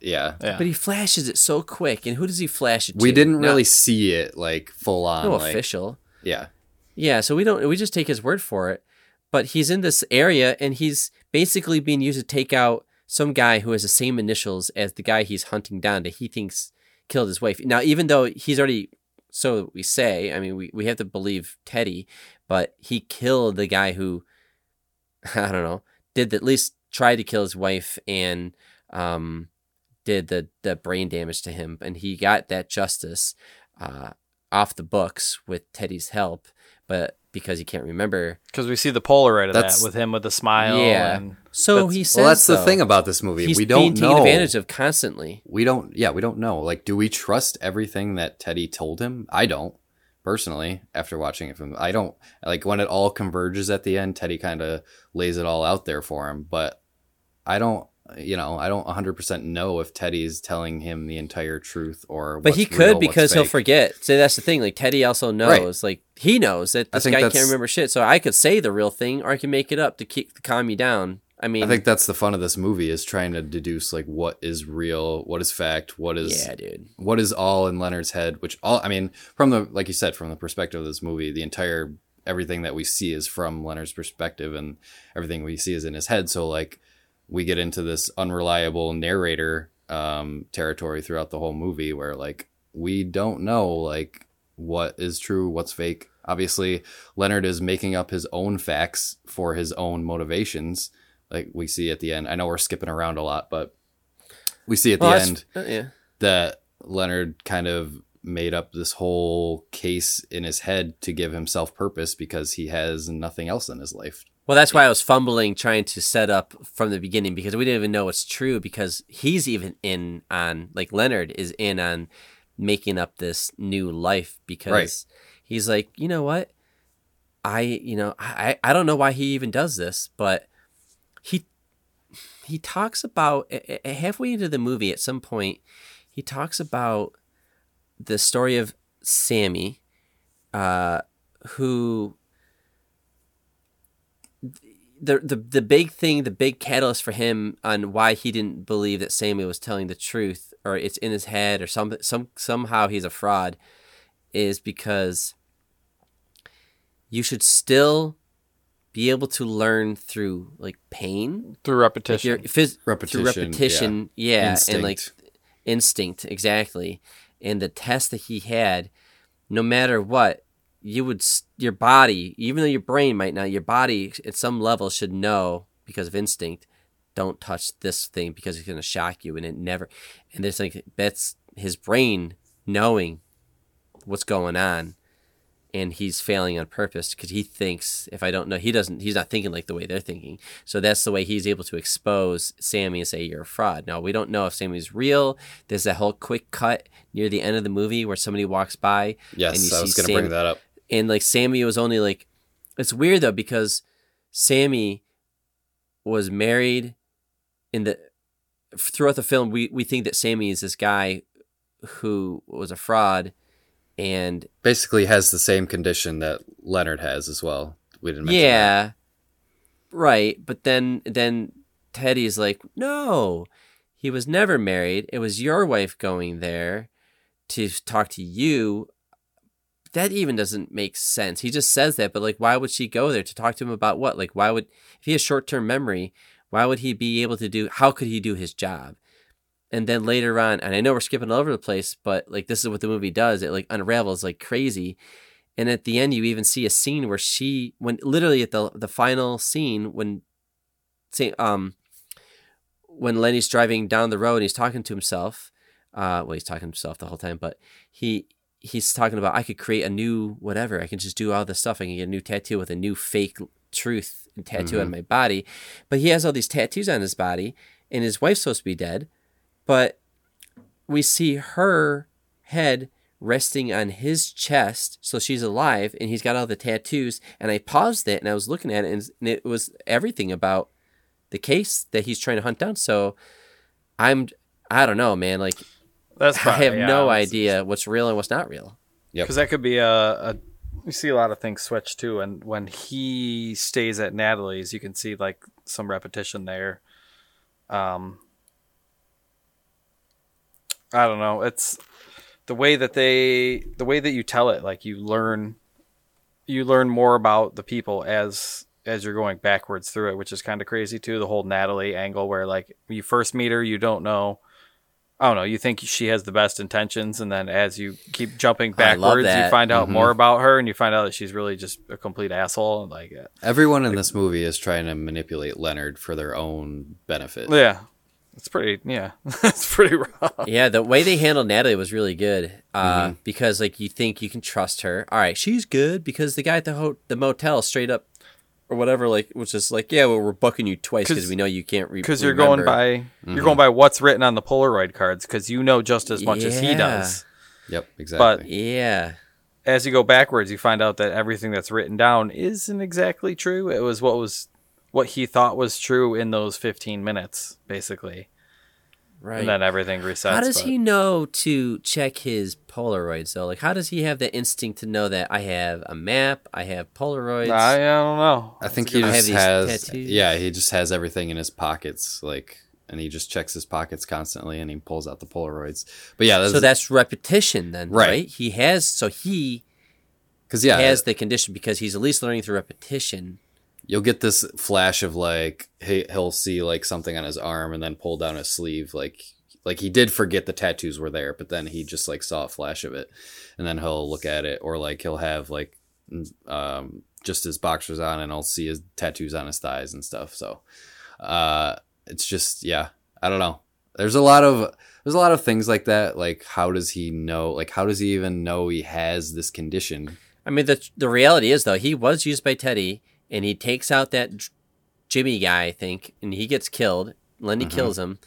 Speaker 2: Yeah.
Speaker 3: yeah.
Speaker 1: But he flashes it so quick, and who does he flash it to?
Speaker 2: we didn't
Speaker 1: Not-
Speaker 2: really see it like full on.
Speaker 1: no
Speaker 2: like,
Speaker 1: official.
Speaker 2: Yeah,
Speaker 1: Yeah, so we don't we just take his word for it. But he's in this area and he's basically being used to take out some guy who has the same initials as the guy he's hunting down that he thinks killed his wife. Now, even though he's already so we say, I mean we, we have to believe Teddy, but he killed the guy who I don't know, did at least try to kill his wife and um did the the brain damage to him and he got that justice uh off the books with Teddy's help, but because he can't remember.
Speaker 3: Because we see the Polaroid of
Speaker 2: That's-
Speaker 3: that with him with a smile.
Speaker 1: Yeah.
Speaker 3: And
Speaker 1: So he says.
Speaker 2: well, that's the thing about this movie.
Speaker 1: He's
Speaker 2: we don't
Speaker 1: taken
Speaker 2: know.
Speaker 1: advantage of constantly.
Speaker 2: We don't. Yeah, we don't know. Like, do we trust everything that Teddy told him? I don't personally. After watching it from, I don't like when it all converges at the end. Teddy kind of lays it all out there for him, but I don't. You know, I don't 100% know if Teddy's telling him the entire truth or.
Speaker 1: But he could
Speaker 2: real,
Speaker 1: because he'll forget. So that's the thing. Like Teddy also knows. Like he knows that this guy can't remember shit. So I could say the real thing, or I can make it up to keep to calm you down. I mean,
Speaker 2: I think that's the fun of this movie is trying to deduce like what is real, what is fact, what is
Speaker 1: yeah, dude.
Speaker 2: what is all in Leonard's head, which all I mean, from the like you said, from the perspective of this movie, the entire everything that we see is from Leonard's perspective and everything we see is in his head. So like we get into this unreliable narrator um territory throughout the whole movie where like we don't know like what is true, what's fake. Obviously, Leonard is making up his own facts for his own motivations. Like we see at the end. I know we're skipping around a lot, but we see at the
Speaker 1: Well,
Speaker 2: end
Speaker 1: uh, yeah.
Speaker 2: that Leonard kind of made up this whole case in his head to give himself purpose because he has nothing else in his life.
Speaker 1: Well, that's why I was fumbling trying to set up from the beginning because we didn't even know it's true because he's even in on like Leonard is in on making up this new life because
Speaker 2: Right.
Speaker 1: he's like, you know what? I you know, I I don't know why he even does this, but he he talks about halfway into the movie at some point he talks about the story of Sammy uh who the the the big thing, the big catalyst for him on why he didn't believe that Sammy was telling the truth, or it's in his head, or some some somehow he's a fraud, is because you should still be able to learn through like pain,
Speaker 3: through
Speaker 1: like
Speaker 3: repetition.
Speaker 1: your phys-
Speaker 2: Repetition,
Speaker 1: through repetition, yeah, and like
Speaker 2: Instinct.
Speaker 1: instinct exactly. And the test that he had, no matter what, you would your body, even though your brain might not, your body at some level should know because of instinct. Don't touch this thing because it's gonna shock you, and it never. And there's like that's his brain knowing what's going on, and he's failing on purpose because he thinks if I don't know, he doesn't. He's not thinking like the way they're thinking. So that's the way he's able to expose Sammy and say you're a fraud. Now we don't know if Sammy's real. There's that whole quick cut near the end of the movie where somebody walks by
Speaker 2: yes,
Speaker 1: and you
Speaker 2: I was going to bring that up.
Speaker 1: And like Sammy was only like it's weird though because Sammy was married in the throughout the film we we think that Sammy is this guy who was a fraud and
Speaker 2: Basically, has the same condition that Leonard has as well. We didn't mention that.
Speaker 1: yeah right but then then Teddy's like no he was never married it was your wife going there to talk to you that even doesn't make sense. He just says that, but like, why would she go there to talk to him about what? Like, why would if he has short term memory, why would he be able to do? How could he do his job? And then later on, and I know we're skipping all over the place, but like this is what the movie does. It like unravels like crazy. And at the end, you even see a scene where she, when literally at the the final scene, when um when Lenny's driving down the road and he's talking to himself. Uh, well, he's talking to himself the whole time, but he he's talking about I could create a new whatever. I can just do all this stuff. I can get a new tattoo with a new fake truth and tattoo on mm-hmm. my body. But he has all these tattoos on his body, and his wife's supposed to be dead. But we see her head resting on his chest, so she's alive, and he's got all the tattoos. And I paused it and I was looking at it, and, and it was everything about the case that he's trying to hunt down. So I'm, I don't know, man. Like
Speaker 3: That's
Speaker 1: I have
Speaker 3: yeah,
Speaker 1: no
Speaker 3: that's-
Speaker 1: idea what's real and what's not real.
Speaker 2: Yep.
Speaker 3: because that could be a, a you see a lot of things switch too and when he stays at natalie's you can see like some repetition there um i don't know it's the way that they the way that you tell it like you learn you learn more about the people as as you're going backwards through it which is kind of crazy too the whole natalie angle where like when you first meet her you don't know I don't know. You think she has the best intentions, and then as you keep jumping backwards, you find out
Speaker 2: Mhm.
Speaker 3: more about her, and you find out that she's really just a complete asshole. Like, uh,
Speaker 2: Everyone in this movie is trying to manipulate Leonard for their own benefit.
Speaker 3: yeah, it's pretty. Yeah, it's pretty rough.
Speaker 1: Yeah, the way they handled Natalie was really good. Uh, because like you think you can trust her. All right, she's good because the guy at the ho- the motel straight up or whatever like which is like, yeah, well, we're booking you twice because we know you can't read
Speaker 3: Because you're going
Speaker 1: remember."
Speaker 3: by you're going mm-hmm. by what's written on the Polaroid cards, because you know just as much as he does.
Speaker 2: Yep, exactly.
Speaker 1: But yeah,
Speaker 3: As you go backwards, you find out that everything that's written down isn't exactly true. It was what was what he thought was true in those 15 minutes, basically,
Speaker 1: right.
Speaker 3: and then everything resets.
Speaker 1: how does
Speaker 3: but-
Speaker 1: he know to check his Polaroids though? Like, how does he have the instinct to know that I have a map, I have Polaroids?
Speaker 3: I, I don't know.
Speaker 2: I think he
Speaker 1: I have
Speaker 2: just
Speaker 1: these
Speaker 2: has,
Speaker 1: tattoos.
Speaker 2: yeah, he just has everything in his pockets, like, and he just checks his pockets constantly, and he pulls out the Polaroids. But yeah, that's,
Speaker 1: so that's repetition then,
Speaker 2: Right.
Speaker 1: right? He has so he
Speaker 2: because yeah,
Speaker 1: has the condition because he's at least learning through repetition.
Speaker 2: You'll get this flash of like he, he'll see like something on his arm and then pull down his sleeve, like like he did forget the tattoos were there, but then he just like saw a flash of it, and then he'll look at it, or like he'll have like um just his boxers on, and I'll see his tattoos on his thighs and stuff. So, uh, it's just yeah, I don't know. There's a lot of there's a lot of things like that. Like how does he know? Like how does he even know he has this condition?
Speaker 1: I mean, the the reality is though he was used by Teddy, and he takes out that Jimmy guy, I think, and he gets killed. Lenny
Speaker 3: Mm-hmm.
Speaker 1: kills him,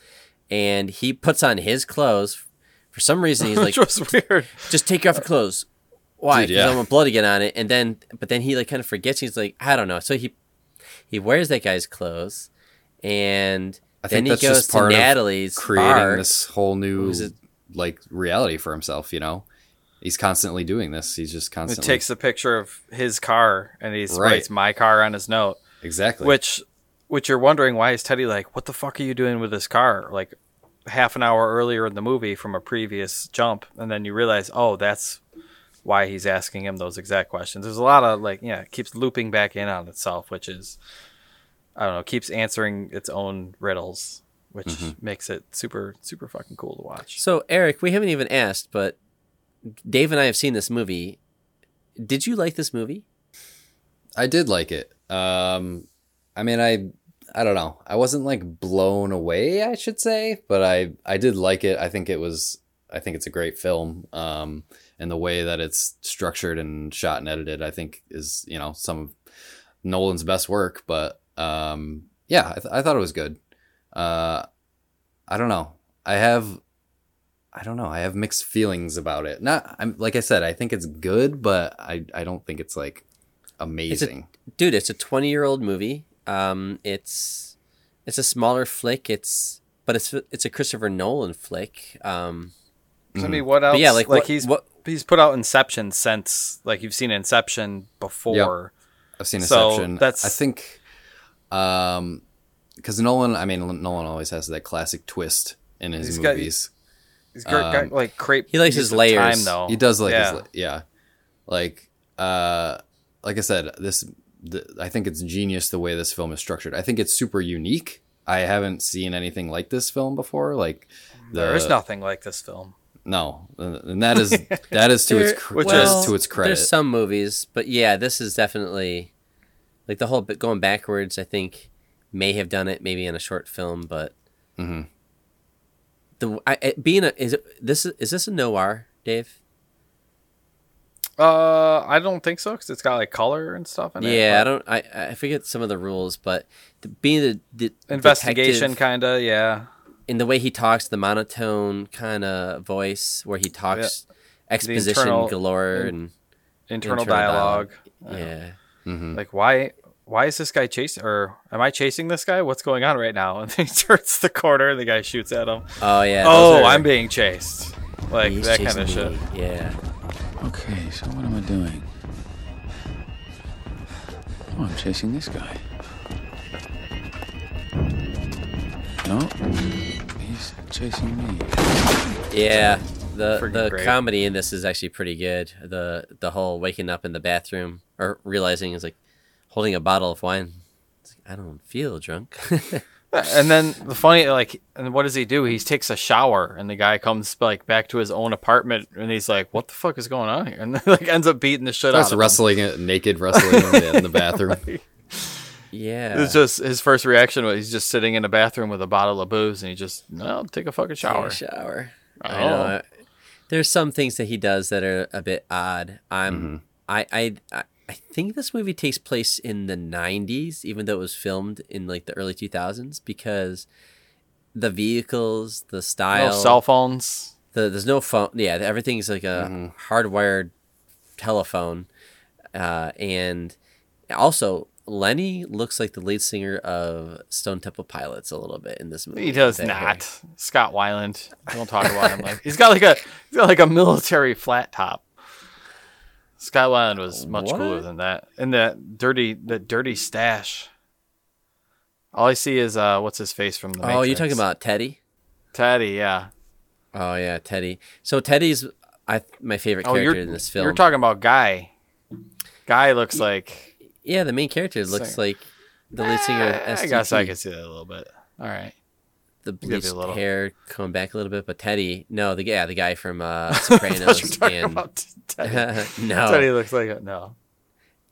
Speaker 1: and he puts on his clothes. For some reason, he's like,
Speaker 3: was weird.
Speaker 1: "Just take off your clothes." Why? Because
Speaker 2: yeah.
Speaker 1: I want blood to get on it. And then, but then he like kind of forgets. He's like, I don't know. So he he wears that guy's clothes, and
Speaker 2: I
Speaker 1: then he goes to Natalie's
Speaker 2: creating
Speaker 1: bar.
Speaker 2: this whole new like reality for himself. You know, he's constantly doing this. He's just
Speaker 3: It
Speaker 2: constantly
Speaker 3: takes a picture of his car and he
Speaker 2: Right.
Speaker 3: writes my car on his note.
Speaker 2: exactly.
Speaker 3: Which which you're wondering why is Teddy like, what the fuck are you doing with this car? Like half an hour earlier in the movie from a previous jump, and then you realize, oh, that's why he's asking him those exact questions. There's a lot of like, yeah, it keeps looping back in on itself, which is I don't know, keeps answering its own riddles, which
Speaker 2: Mm-hmm.
Speaker 3: makes it super, super fucking cool to watch.
Speaker 1: So Eric, we haven't even asked, but Dave and I have seen this movie. Did you like this movie?
Speaker 2: I did like it. Um, I mean, I I don't know. I wasn't like blown away, I should say, but I I did like it. I think it was. I think it's a great film. Um, and the way that it's structured and shot and edited, I think is you know some of Nolan's best work. But um, yeah, I, th- I thought it was good. Uh, I don't know. I have. I don't know. I have mixed feelings about it. Not, I'm like I said. I think it's good, but I I don't think it's like amazing.
Speaker 1: Dude, it's a 20-year-old movie. Um it's it's a smaller flick. It's but it's it's a Christopher Nolan flick. Um
Speaker 3: I mean, what else?
Speaker 1: but yeah, like,
Speaker 3: like
Speaker 1: what,
Speaker 3: he's
Speaker 1: what
Speaker 3: he's put out Inception since like you've seen Inception before.
Speaker 2: I've seen
Speaker 3: So,
Speaker 2: Inception.
Speaker 3: that's-
Speaker 2: I think, um, because Nolan, I mean, Nolan always has that classic twist in his
Speaker 3: He's got-
Speaker 2: movies.
Speaker 3: He's got, got,
Speaker 2: Um,
Speaker 3: like crepe.
Speaker 1: he likes his layers.
Speaker 3: Time, though.
Speaker 2: he does like
Speaker 3: yeah.
Speaker 2: his, yeah, like, uh, like I said, this, the, I think it's genius the way this film is structured. I think it's super unique. I haven't seen anything like this film before. Like, the,
Speaker 3: there is nothing like this film.
Speaker 2: no, and that is that is to its
Speaker 3: Which
Speaker 2: that
Speaker 3: is-
Speaker 2: is to its credit.
Speaker 1: There's some movies, but yeah, this is definitely like the whole bit going backwards. I think may have done it maybe in a short film, but
Speaker 2: Mhm.
Speaker 1: The I, being a is it, this is is this a noir, Dave?
Speaker 3: Uh, I don't think so because it's got like color and stuff in it.
Speaker 1: yeah, I don't. I I forget some of the rules, but the, being the, the
Speaker 3: Investigation, kind of. Yeah.
Speaker 1: in the way he talks, the monotone kind of voice where he talks, exposition
Speaker 3: internal-
Speaker 1: galore
Speaker 3: in-
Speaker 1: and
Speaker 3: internal,
Speaker 1: internal
Speaker 3: dialogue.
Speaker 1: Yeah. Mm-hmm.
Speaker 3: Like why why is this guy chasing or am I chasing this guy? What's going on right now? And he turns the corner and the guy shoots at him.
Speaker 1: Oh yeah.
Speaker 3: oh,
Speaker 1: are-
Speaker 3: I'm being chased. Like
Speaker 1: he's
Speaker 3: that kind of
Speaker 1: chasing
Speaker 3: shit.
Speaker 1: me. Yeah.
Speaker 4: Okay, so what am I doing? Oh, I'm chasing this guy. No, he's chasing me.
Speaker 1: Yeah. The
Speaker 3: Freaking
Speaker 1: the
Speaker 3: great.
Speaker 1: comedy in this is actually pretty good. The the whole waking up in the bathroom or realizing is like holding a bottle of wine. It's like, I don't feel drunk.
Speaker 3: And then the funny like and what does he do? He takes a shower and the guy comes like back to his own apartment and he's like, What the fuck is going on here? And like ends up beating the shit
Speaker 2: Starts
Speaker 3: out of him.
Speaker 2: wrestling it naked, wrestling him in the bathroom.
Speaker 1: yeah.
Speaker 3: It's just his first reaction was he's just sitting in a bathroom with a bottle of booze and he just no take a fucking
Speaker 1: Take
Speaker 3: shower.
Speaker 1: a shower. I
Speaker 3: Oh.
Speaker 1: know. There's some things that he does that are a bit odd. I'm mm-hmm. I, I I I think this movie takes place in the 90s even though it was filmed in like the early 2000s because the vehicles, the style,
Speaker 3: No cell phones.
Speaker 1: the, there's no phone. Yeah, everything's like a hardwired telephone. Uh, and also Lenny looks like the lead singer of Stone Temple Pilots a little bit in this movie.
Speaker 3: He does
Speaker 1: hair.
Speaker 3: not. Scott Weiland. Don't talk about him like he's got like a he's got like a military flat top. Weiland was much
Speaker 1: What?
Speaker 3: cooler than that. And that dirty that dirty stash. All I see is uh what's his face from the
Speaker 1: Oh, you're talking about Teddy?
Speaker 3: Teddy, yeah.
Speaker 1: Oh yeah, Teddy. So Teddy's I my favorite
Speaker 3: Oh,
Speaker 1: character
Speaker 3: you're
Speaker 1: in this film.
Speaker 3: You're talking about Guy. Guy looks like
Speaker 1: yeah, the main character looks
Speaker 3: Singer.
Speaker 1: like the lead singer of
Speaker 3: Eh, I guess I could see that a little bit. All right.
Speaker 1: The bleached
Speaker 3: little.
Speaker 1: hair coming back a little bit, but Teddy, no, the yeah, the guy from uh,
Speaker 3: I you were
Speaker 1: Sopranos and
Speaker 3: Teddy.
Speaker 1: no,
Speaker 3: Teddy looks like a no.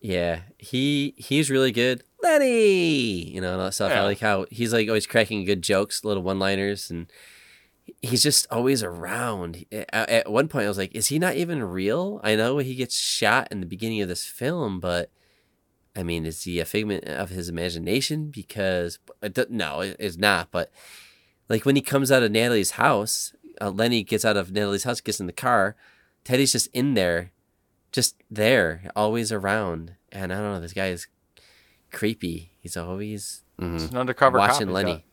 Speaker 1: yeah, he he's really good. Lenny, you know, and all that stuff.
Speaker 3: Yeah.
Speaker 1: I like how he's like always cracking good jokes, little one-liners, and he's just always around. At, one point, I was like, is he not even real? I know he gets shot in the beginning of this film, but I mean, is he a figment of his imagination? Because it no, it- it's not. But like when he comes out of Natalie's house, uh, Lenny gets out of Natalie's house, gets in the car. Teddy's just in there, just there, always around. And I don't know, this guy is creepy. He's always
Speaker 3: He's an undercover
Speaker 1: watching
Speaker 3: He's
Speaker 1: Lenny.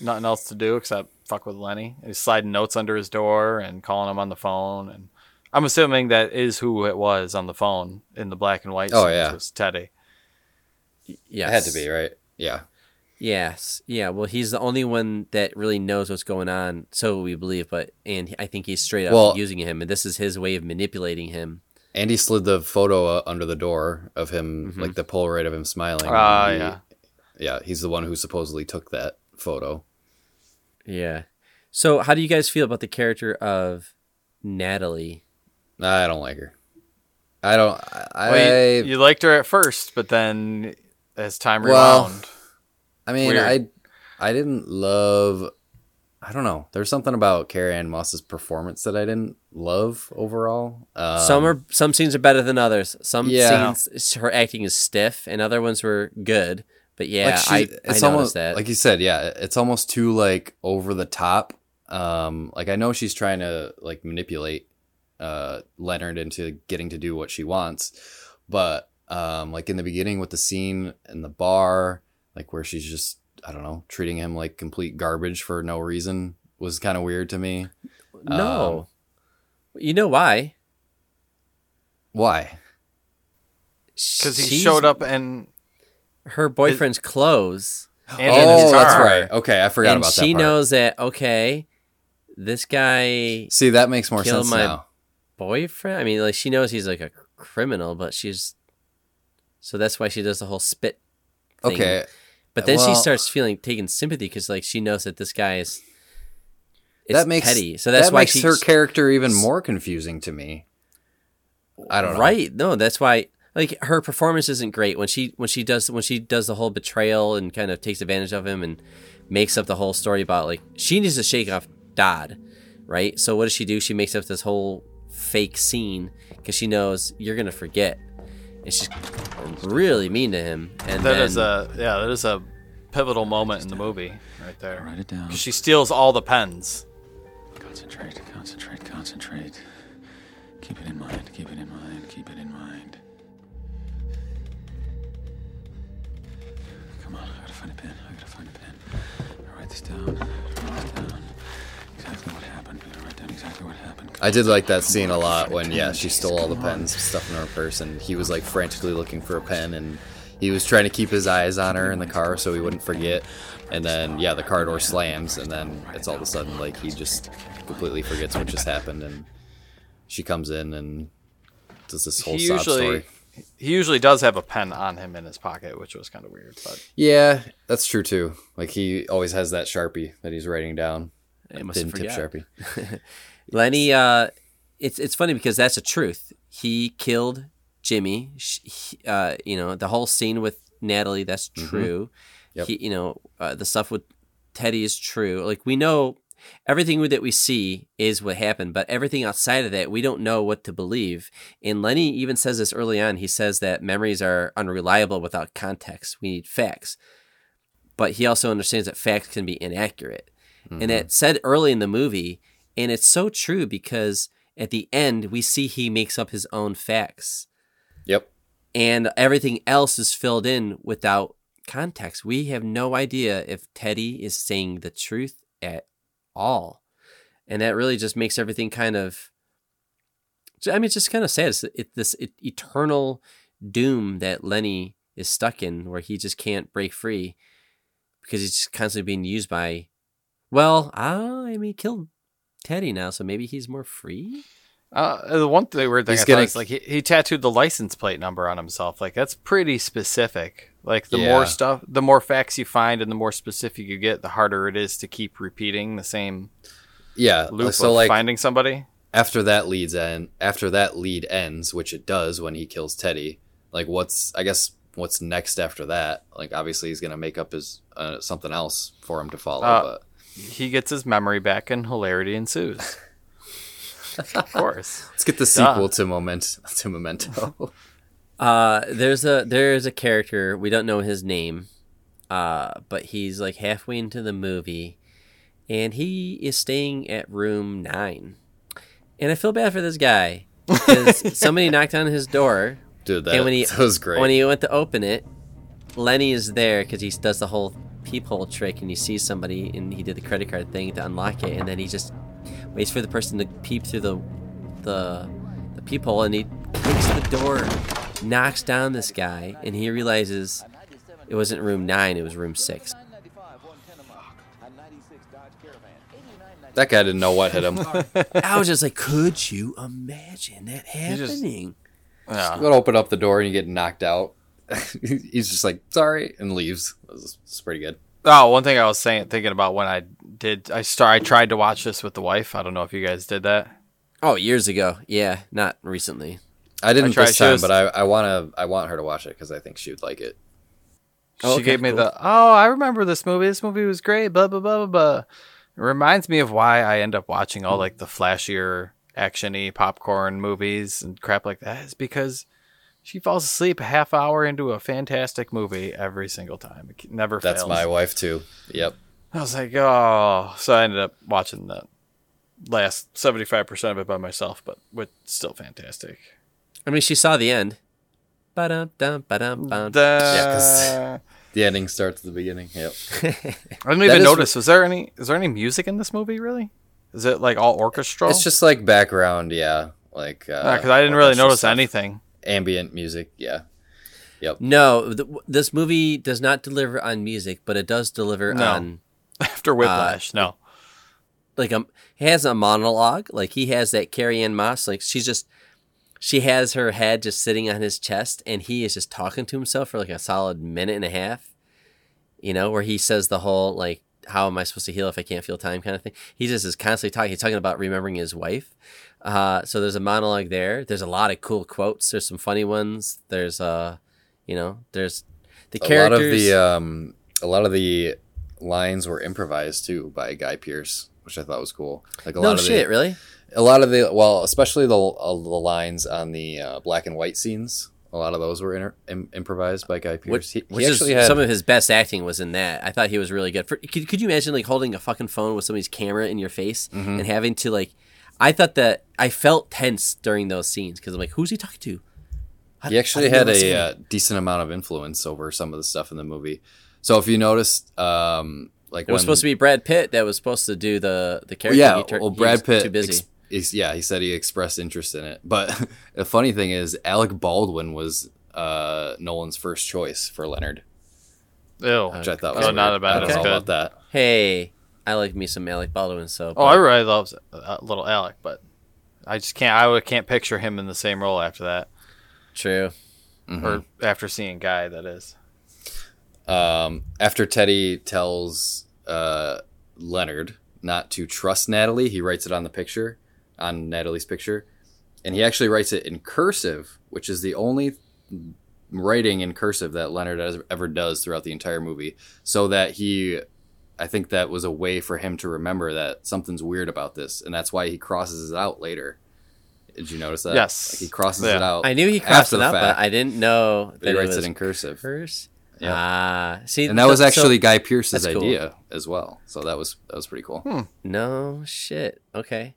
Speaker 3: Nothing else to do except fuck with Lenny. He's sliding notes under his door and calling him on the phone. And I'm assuming that is who it was on the phone in the black and white.
Speaker 2: Oh,
Speaker 3: scenes,
Speaker 2: yeah.
Speaker 3: was Teddy.
Speaker 1: Yeah,
Speaker 2: It had to be right. Yeah.
Speaker 1: Yes. Yeah. Well, he's the only one that really knows what's going on. So we believe, but and I think he's straight up
Speaker 2: Well-
Speaker 1: using him, and this is his way of manipulating him.
Speaker 2: And he slid the photo uh, under the door of him, like the Polaroid of him smiling.
Speaker 3: Ah,
Speaker 2: He-
Speaker 3: yeah.
Speaker 2: Yeah, he's the one who supposedly took that photo.
Speaker 1: Yeah. So how do you guys feel about the character of Natalie?
Speaker 2: I don't like her. I don't. I.
Speaker 3: Well, you, you liked her at first, but then as time
Speaker 2: Well,
Speaker 3: rewound,
Speaker 2: I mean,
Speaker 3: weird.
Speaker 2: I. I didn't love. I don't know. There's something about Carrie Ann Moss's performance that I didn't love overall. Um,
Speaker 1: some are some scenes are better than others. Some
Speaker 2: Yeah.
Speaker 1: scenes her acting is stiff, and other ones were good. But yeah,
Speaker 2: like she-
Speaker 1: I I
Speaker 2: it's
Speaker 1: noticed
Speaker 2: almost
Speaker 1: that.
Speaker 2: like you said yeah it's almost too like over the top um like i know she's trying to like manipulate uh leonard into getting to do what she wants but um like in the beginning with the scene in the bar like where she's just i don't know treating him like complete garbage for no reason was kind of weird to me
Speaker 1: no, um, you know why?
Speaker 2: why
Speaker 3: because he
Speaker 1: She's-
Speaker 3: showed up and
Speaker 1: her boyfriend's clothes.
Speaker 3: and
Speaker 2: oh
Speaker 3: his
Speaker 2: that's right okay i forgot
Speaker 1: and
Speaker 2: about that
Speaker 1: she
Speaker 2: part.
Speaker 1: knows that okay, this guy
Speaker 2: see that makes more sense
Speaker 1: my-
Speaker 2: now
Speaker 1: boyfriend. I mean, like she knows he's like a criminal, but she's so that's why she does the whole spit. Thing.
Speaker 2: okay
Speaker 1: but then she starts feeling taking sympathy because like she knows that this guy is
Speaker 2: that makes
Speaker 1: petty, so that's
Speaker 2: that
Speaker 1: why
Speaker 2: makes
Speaker 1: she
Speaker 2: her character even more confusing to me. I don't know.
Speaker 1: Right? No, that's why. Like her performance isn't great when she when she does when she does the whole betrayal and kind of takes advantage of him and makes up the whole story about like she needs to shake off Dodd, right? So what does she do? She makes up this whole fake scene because she knows you're gonna forget, and she's really mean to him. And
Speaker 3: That
Speaker 1: then,
Speaker 3: is a yeah, that is a pivotal moment in the movie right there.
Speaker 4: Write it down.
Speaker 3: She steals all the pens.
Speaker 4: Concentrate, concentrate, concentrate. Keep it in mind, keep it in mind, keep it in mind. Come on, I gotta find a pen, I gotta find a pen. I'll write this down. Write this down. Exactly what happened. I gotta write down exactly what happened.
Speaker 2: I did like that scene a lot when yeah she stole all the pens, stuff in her purse, and he was like frantically looking for a pen, and he was trying to keep his eyes on her in the car so he wouldn't forget. And then yeah, the car door slams, and then it's all of a sudden like he just completely forgets what just happened, and she comes in and does this whole
Speaker 3: He
Speaker 2: sob
Speaker 3: usually
Speaker 2: story.
Speaker 3: he usually does have a pen on him in his pocket, which was kind of weird. But
Speaker 2: Yeah, that's true too. Like he always has that sharpie that he's writing down.
Speaker 1: I must
Speaker 2: Thin tip sharpie.
Speaker 1: Lenny, uh, it's it's funny because that's the truth. He killed Jimmy. He- uh, you know, the whole scene with Natalie, that's true.
Speaker 2: Mm-hmm. Yep.
Speaker 1: He, you know, uh, the stuff with Teddy is true. Like we know everything that we see is what happened, but everything outside of that, we don't know what to believe. And Lenny even says this early on. He says that memories are unreliable without context. We need facts. But he also understands that facts can be inaccurate. And that said early in the movie, and it's so true because at the end we see he makes up his own facts
Speaker 2: Yep.
Speaker 1: and everything else is filled in without context. We have no idea if Teddy is saying the truth at all. And that really just makes everything kind of I mean it's just kind of sad. It's it, this it, eternal doom that Lenny is stuck in where he just can't break free because he's just constantly being used by well, I mean he killed Teddy now, so maybe he's more free.
Speaker 3: uh, the one thing weird thing
Speaker 2: He's
Speaker 3: I
Speaker 2: gonna-
Speaker 3: thought is like he, he tattooed the license plate number on himself. Like that's pretty specific. Like the
Speaker 2: Yeah.
Speaker 3: more stuff, the more facts you find, and the more specific you get, the harder it is to keep repeating the same
Speaker 2: Yeah.
Speaker 3: loop
Speaker 2: so
Speaker 3: of
Speaker 2: like
Speaker 3: finding somebody.
Speaker 2: after that leads end after that lead ends which it does when he kills teddy like what's i guess what's next after that like obviously he's gonna make up his uh, something else for him to follow
Speaker 3: Uh,
Speaker 2: but
Speaker 3: He gets his memory back, and hilarity ensues. of course.
Speaker 2: let's get the sequel to moment to memento
Speaker 1: Uh, there's a there's a character we don't know his name, uh, but he's like halfway into the movie, and he is staying at room nine, and I feel bad for this guy because somebody knocked on his door,
Speaker 2: dude that,
Speaker 1: and when he
Speaker 2: that was great
Speaker 1: when he went to open it, Lenny is there because he does the whole peephole trick, and he sees somebody, and he did the credit card thing to unlock it, and then he just waits for the person to peep through the the the peephole, and he kicks the door, knocks down this guy, and he realizes it wasn't room nine, it was room six.
Speaker 2: that guy didn't know what hit him
Speaker 1: I was just like, could you imagine that
Speaker 3: just-
Speaker 1: happening?
Speaker 3: Yeah.
Speaker 2: you gotta open up the door and you get knocked out he's just like sorry and leaves it's, it's pretty good
Speaker 3: Oh, one thing I was saying, thinking about when I did, I start, I tried to watch this with the wife. I don't know if you guys did that.
Speaker 1: Oh, years ago. Yeah, not recently.
Speaker 2: i didn't
Speaker 3: tried-
Speaker 2: this
Speaker 3: she
Speaker 2: time
Speaker 3: was-
Speaker 2: but i i want to i want her to watch it because i think she would like it
Speaker 1: Oh,
Speaker 3: she
Speaker 1: okay,
Speaker 3: gave me
Speaker 1: cool.
Speaker 3: the, oh, I remember this movie. This movie was great. Blah blah blah blah blah. It reminds me of why I end up watching all like the flashier, actiony popcorn movies and crap like that. Is because she falls asleep a half hour into a fantastic movie every single time. It never
Speaker 2: that's
Speaker 3: fails.
Speaker 2: my wife too yep
Speaker 3: I was like, oh. So I ended up watching the last seventy five percent of it by myself, but with still fantastic.
Speaker 1: I mean, she saw the end. Ba-dum, dum, ba-dum, bum.
Speaker 2: Yeah, 'cause-
Speaker 3: The-
Speaker 2: the ending starts at the beginning yep
Speaker 3: I didn't even
Speaker 2: is-
Speaker 3: notice. Was there any? Is there any music in this movie? Really? Is it like all orchestral?
Speaker 2: It's just like background, yeah. Like
Speaker 3: because
Speaker 2: uh,
Speaker 3: I didn't really notice
Speaker 2: stuff.
Speaker 3: anything.
Speaker 2: Ambient music, yeah. Yep.
Speaker 1: No, th- this movie does not deliver on music, but it does deliver
Speaker 3: No.
Speaker 1: on
Speaker 3: After Whiplash, no.
Speaker 1: like um he has a monologue like he has that Carrie Ann Moss like she's just she has her head just sitting on his chest and he is just talking to himself for like a solid minute and a half you know where he says the whole like how am I supposed to heal if I can't feel time kind of thing he just is constantly talking he's talking about remembering his wife uh so there's a monologue there there's a lot of cool quotes there's some funny ones there's uh you know there's the characters.
Speaker 2: A lot of the um a lot of the lines were improvised too by Guy Pearce, which I thought was cool. Like a
Speaker 1: no
Speaker 2: lot of
Speaker 1: shit
Speaker 2: the,
Speaker 1: really
Speaker 2: a lot of the well, especially the uh, the lines on the uh, black and white scenes. A lot of those were inter- Im- improvised by Guy Pearce.
Speaker 1: Which,
Speaker 2: he, he
Speaker 1: which is
Speaker 2: had
Speaker 1: some of his best acting was in that. I thought he was really good. For, could, could you imagine like holding a fucking phone with somebody's camera in your face
Speaker 2: Mm-hmm.
Speaker 1: and having to like, I thought that I felt tense during those scenes because I'm like, who's he talking to? How-
Speaker 2: He actually had a uh, decent amount of influence over some of the stuff in the movie. So if you noticed, um, like
Speaker 1: It was supposed to be Brad Pitt that was supposed to do the the character.
Speaker 2: yeah,
Speaker 1: He tur-
Speaker 2: well,
Speaker 1: he
Speaker 2: Brad
Speaker 1: was
Speaker 2: Pitt.
Speaker 1: too busy.
Speaker 2: ex- ex- yeah, he said he expressed interest in it. But the funny thing is, Alec Baldwin was uh, Nolan's first choice for Leonard,
Speaker 3: Ew.
Speaker 2: which I thought
Speaker 3: Oh,
Speaker 2: was
Speaker 3: not
Speaker 2: weird.
Speaker 3: a bad-
Speaker 2: I don't
Speaker 3: that's
Speaker 2: know about that.
Speaker 1: hey, I like me some Alec Baldwin. So
Speaker 3: Oh, I really love uh, little Alec, but I just can't. I can't picture him in the same role after that,
Speaker 1: true.
Speaker 2: Mm-hmm.
Speaker 3: or after seeing Guy. That is.
Speaker 2: Um, after Teddy tells uh, Leonard not to trust Natalie, he writes it on the picture, on Natalie's picture, and he actually writes it in cursive, which is the only writing in cursive that Leonard ever does throughout the entire movie, so that he. I think that was a way for him to remember that something's weird about this, and that's why he crosses it out later. Did you notice that?
Speaker 3: Yes.
Speaker 2: Like he crosses
Speaker 3: Yeah.
Speaker 2: it out.
Speaker 1: I knew he crossed it
Speaker 2: the
Speaker 1: out, but I didn't know that
Speaker 2: he writes
Speaker 1: it was
Speaker 2: it in cursive.
Speaker 1: curse.
Speaker 2: Yep.
Speaker 1: Ah, see,
Speaker 2: and that was
Speaker 1: so-
Speaker 2: actually Guy Pearce's
Speaker 1: that's cool.
Speaker 2: idea as well. So that was that was pretty cool.
Speaker 1: no shit. Okay,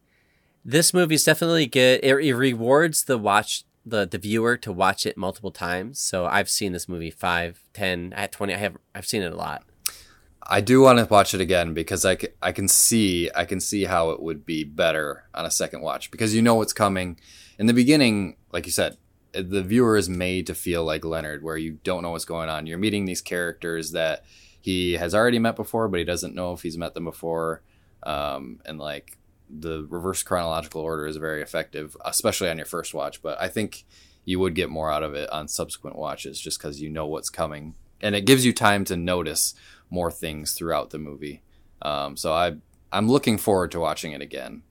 Speaker 1: this movie's definitely good. It, it rewards the watch the the viewer to watch it multiple times. So I've seen this movie five, ten, at twenty. I have I've seen it a lot.
Speaker 2: I do want to watch it again because I, c- I can see I can see how it would be better on a second watch because you know what's coming. In the beginning, like you said, the viewer is made to feel like Leonard, where you don't know what's going on. You're meeting these characters that he has already met before, but he doesn't know if he's met them before. Um, and like the reverse chronological order is very effective, especially on your first watch. But I think you would get more out of it on subsequent watches just because you know what's coming, and it gives you time to notice more things throughout the movie. Um, so I I'm looking forward to watching it again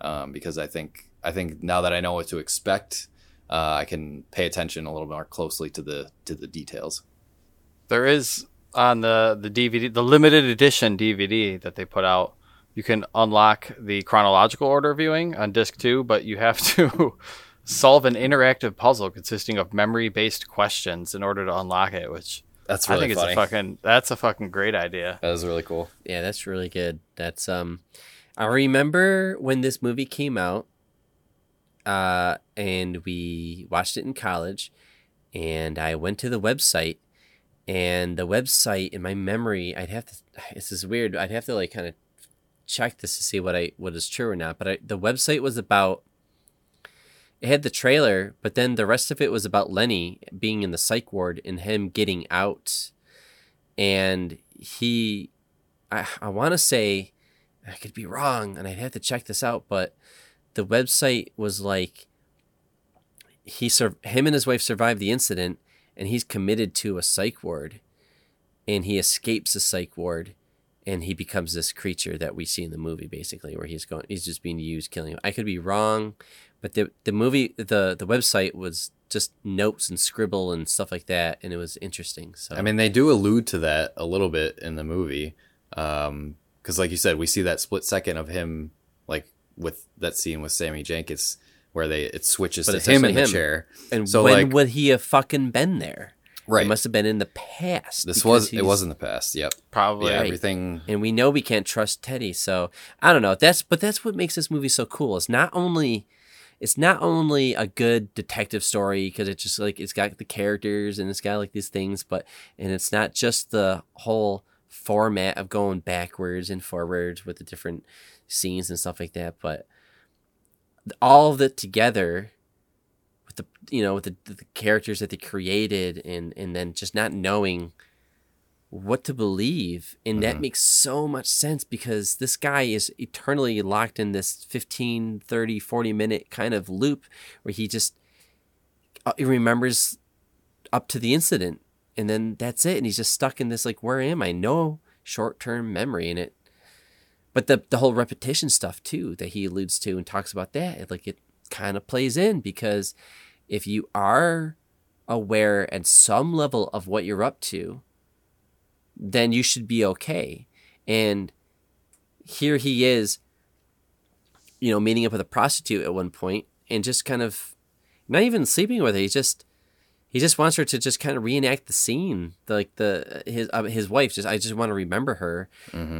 Speaker 2: um, because I think I think now that I know what to expect, uh, I can pay attention a little more closely to the to the details.
Speaker 3: There is on the the DVD, the limited edition DVD that they put out. You can unlock the chronological order viewing on disc two, but you have to solve an interactive puzzle consisting of memory-based questions in order to unlock it. Which
Speaker 2: That's really I
Speaker 3: think
Speaker 2: funny.
Speaker 3: it's a fucking that's a fucking great idea.
Speaker 2: that is really cool.
Speaker 1: Yeah, that's really good. That's um I remember when this movie came out uh and we watched it in college and I went to the website and the website in my memory I'd have to this is weird. I'd have to like kind of check this to see what I what is true or not, but I, the website was about it had the trailer, but then the rest of it was about Lenny being in the psych ward and him getting out. And he I, I want to say, I could be wrong, and I'd have to check this out, but the website was like, he sur- him and his wife survived the incident, and he's committed to a psych ward, and he escapes the psych ward, and he becomes this creature that we see in the movie, basically, where he's going, he's just being used, killing him. I could be wrong, but the the movie, the the website was just notes and scribble and stuff like that, and it was interesting. So
Speaker 2: I mean, they do allude to that a little bit in the movie, um, because like you said, we see that split second of him, like with that scene with Sammy Jankis, where they it switches
Speaker 1: But
Speaker 2: to him in
Speaker 1: actually
Speaker 2: the
Speaker 1: him.
Speaker 2: chair.
Speaker 1: and
Speaker 2: so,
Speaker 1: when
Speaker 2: like-
Speaker 1: would he have fucking been there?
Speaker 2: Right.
Speaker 1: It must have been in the past.
Speaker 2: This was it was in the past. Yep.
Speaker 3: Probably.
Speaker 2: Yeah.
Speaker 1: Right.
Speaker 2: Everything.
Speaker 1: and we know we can't trust Teddy. So I don't know. That's but that's what makes this movie so cool. It's not only it's not only a good detective story because it's just like it's got the characters and it's got like these things, but and it's not just the whole format of going backwards and forwards with the different scenes and stuff like that, but all of it together with the you know with the, the characters that they created and and then just not knowing what to believe and that makes so much sense because this guy is eternally locked in this 15 30 40 minute kind of loop where he just uh, he remembers up to the incident and then that's it and he's just stuck in this like where am i? No short-term memory in it. But the the whole repetition stuff too that he alludes to and talks about that it, like it kind of plays in because if you are aware at some level of what you're up to then you should be okay. And here he is, you know, meeting up with a prostitute at one point and just kind of not even sleeping with her. He just he just wants her to just kind of reenact the scene, like the his uh, his wife. Just I just want to remember her.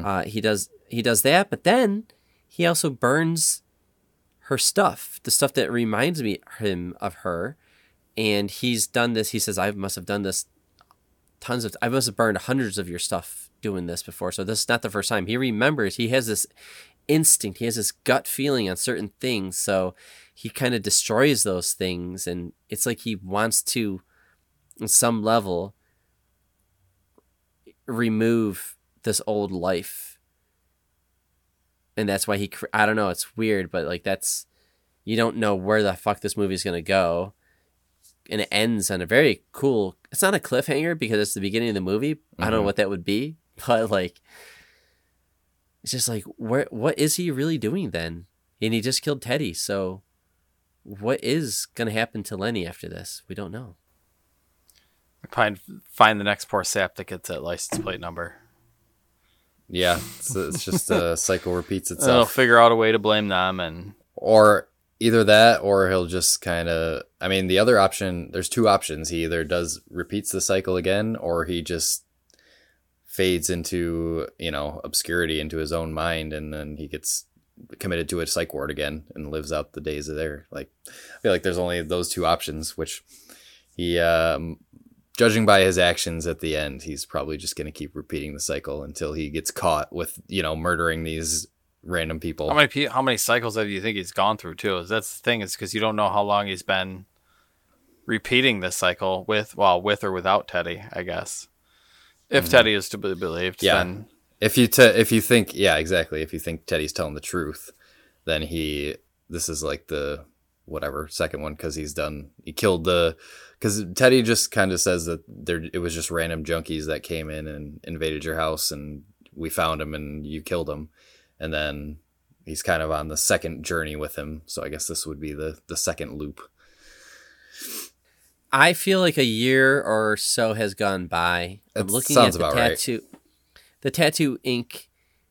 Speaker 1: Uh, he does he does that, but then he also burns her stuff, the stuff that reminds me him of her. And he's done this. He says, I must have done this tons of, I must have burned hundreds of your stuff doing this before. So this is not the first time. He remembers, he has this instinct, he has this gut feeling on certain things. So he kind of destroys those things. And it's like he wants to, on some level, remove this old life and that's why he i don't know it's weird but like that's you don't know where the fuck this movie is going to go and it ends on a very cool it's not a cliffhanger because it's the beginning of the movie i don't know
Speaker 2: Mhm.
Speaker 1: what that would be but like it's just like where what is he really doing then and he just killed teddy so what is going to happen to lenny after this we don't know
Speaker 3: Find find the next poor sap that gets that license plate number.
Speaker 2: Yeah, it's, it's just a cycle repeats
Speaker 3: They'll
Speaker 2: itself.
Speaker 3: figure out a way to blame them, and
Speaker 2: or either that or he'll just kind of i mean the other option there's two options. He either does repeats the cycle again or he just fades into you know obscurity into his own mind and then he gets committed to a psych ward again and lives out the days of there like i feel like there's only those two options which he um judging by his actions at the end he's probably just going to keep repeating the cycle until he gets caught with you know murdering these random people
Speaker 3: how many pe- how many cycles have you think he's gone through too? That's the thing is because you don't know how long he's been repeating this cycle with well with or without Teddy, I guess. If Teddy is to be believed,
Speaker 2: Mm-hmm. Yeah.
Speaker 3: then
Speaker 2: If you te- if you think yeah exactly if you think Teddy's telling the truth, then he this is like the whatever second one because he's done he killed the because Teddy just kind of says that there it was just random junkies that came in and invaded your house and we found him and you killed him and then he's kind of on the second journey with him so I guess this would be the the second loop.
Speaker 1: I feel like a year or so has gone by. I'm
Speaker 2: That
Speaker 1: looking
Speaker 2: sounds
Speaker 1: at the
Speaker 2: about right.
Speaker 1: tattoo. The tattoo ink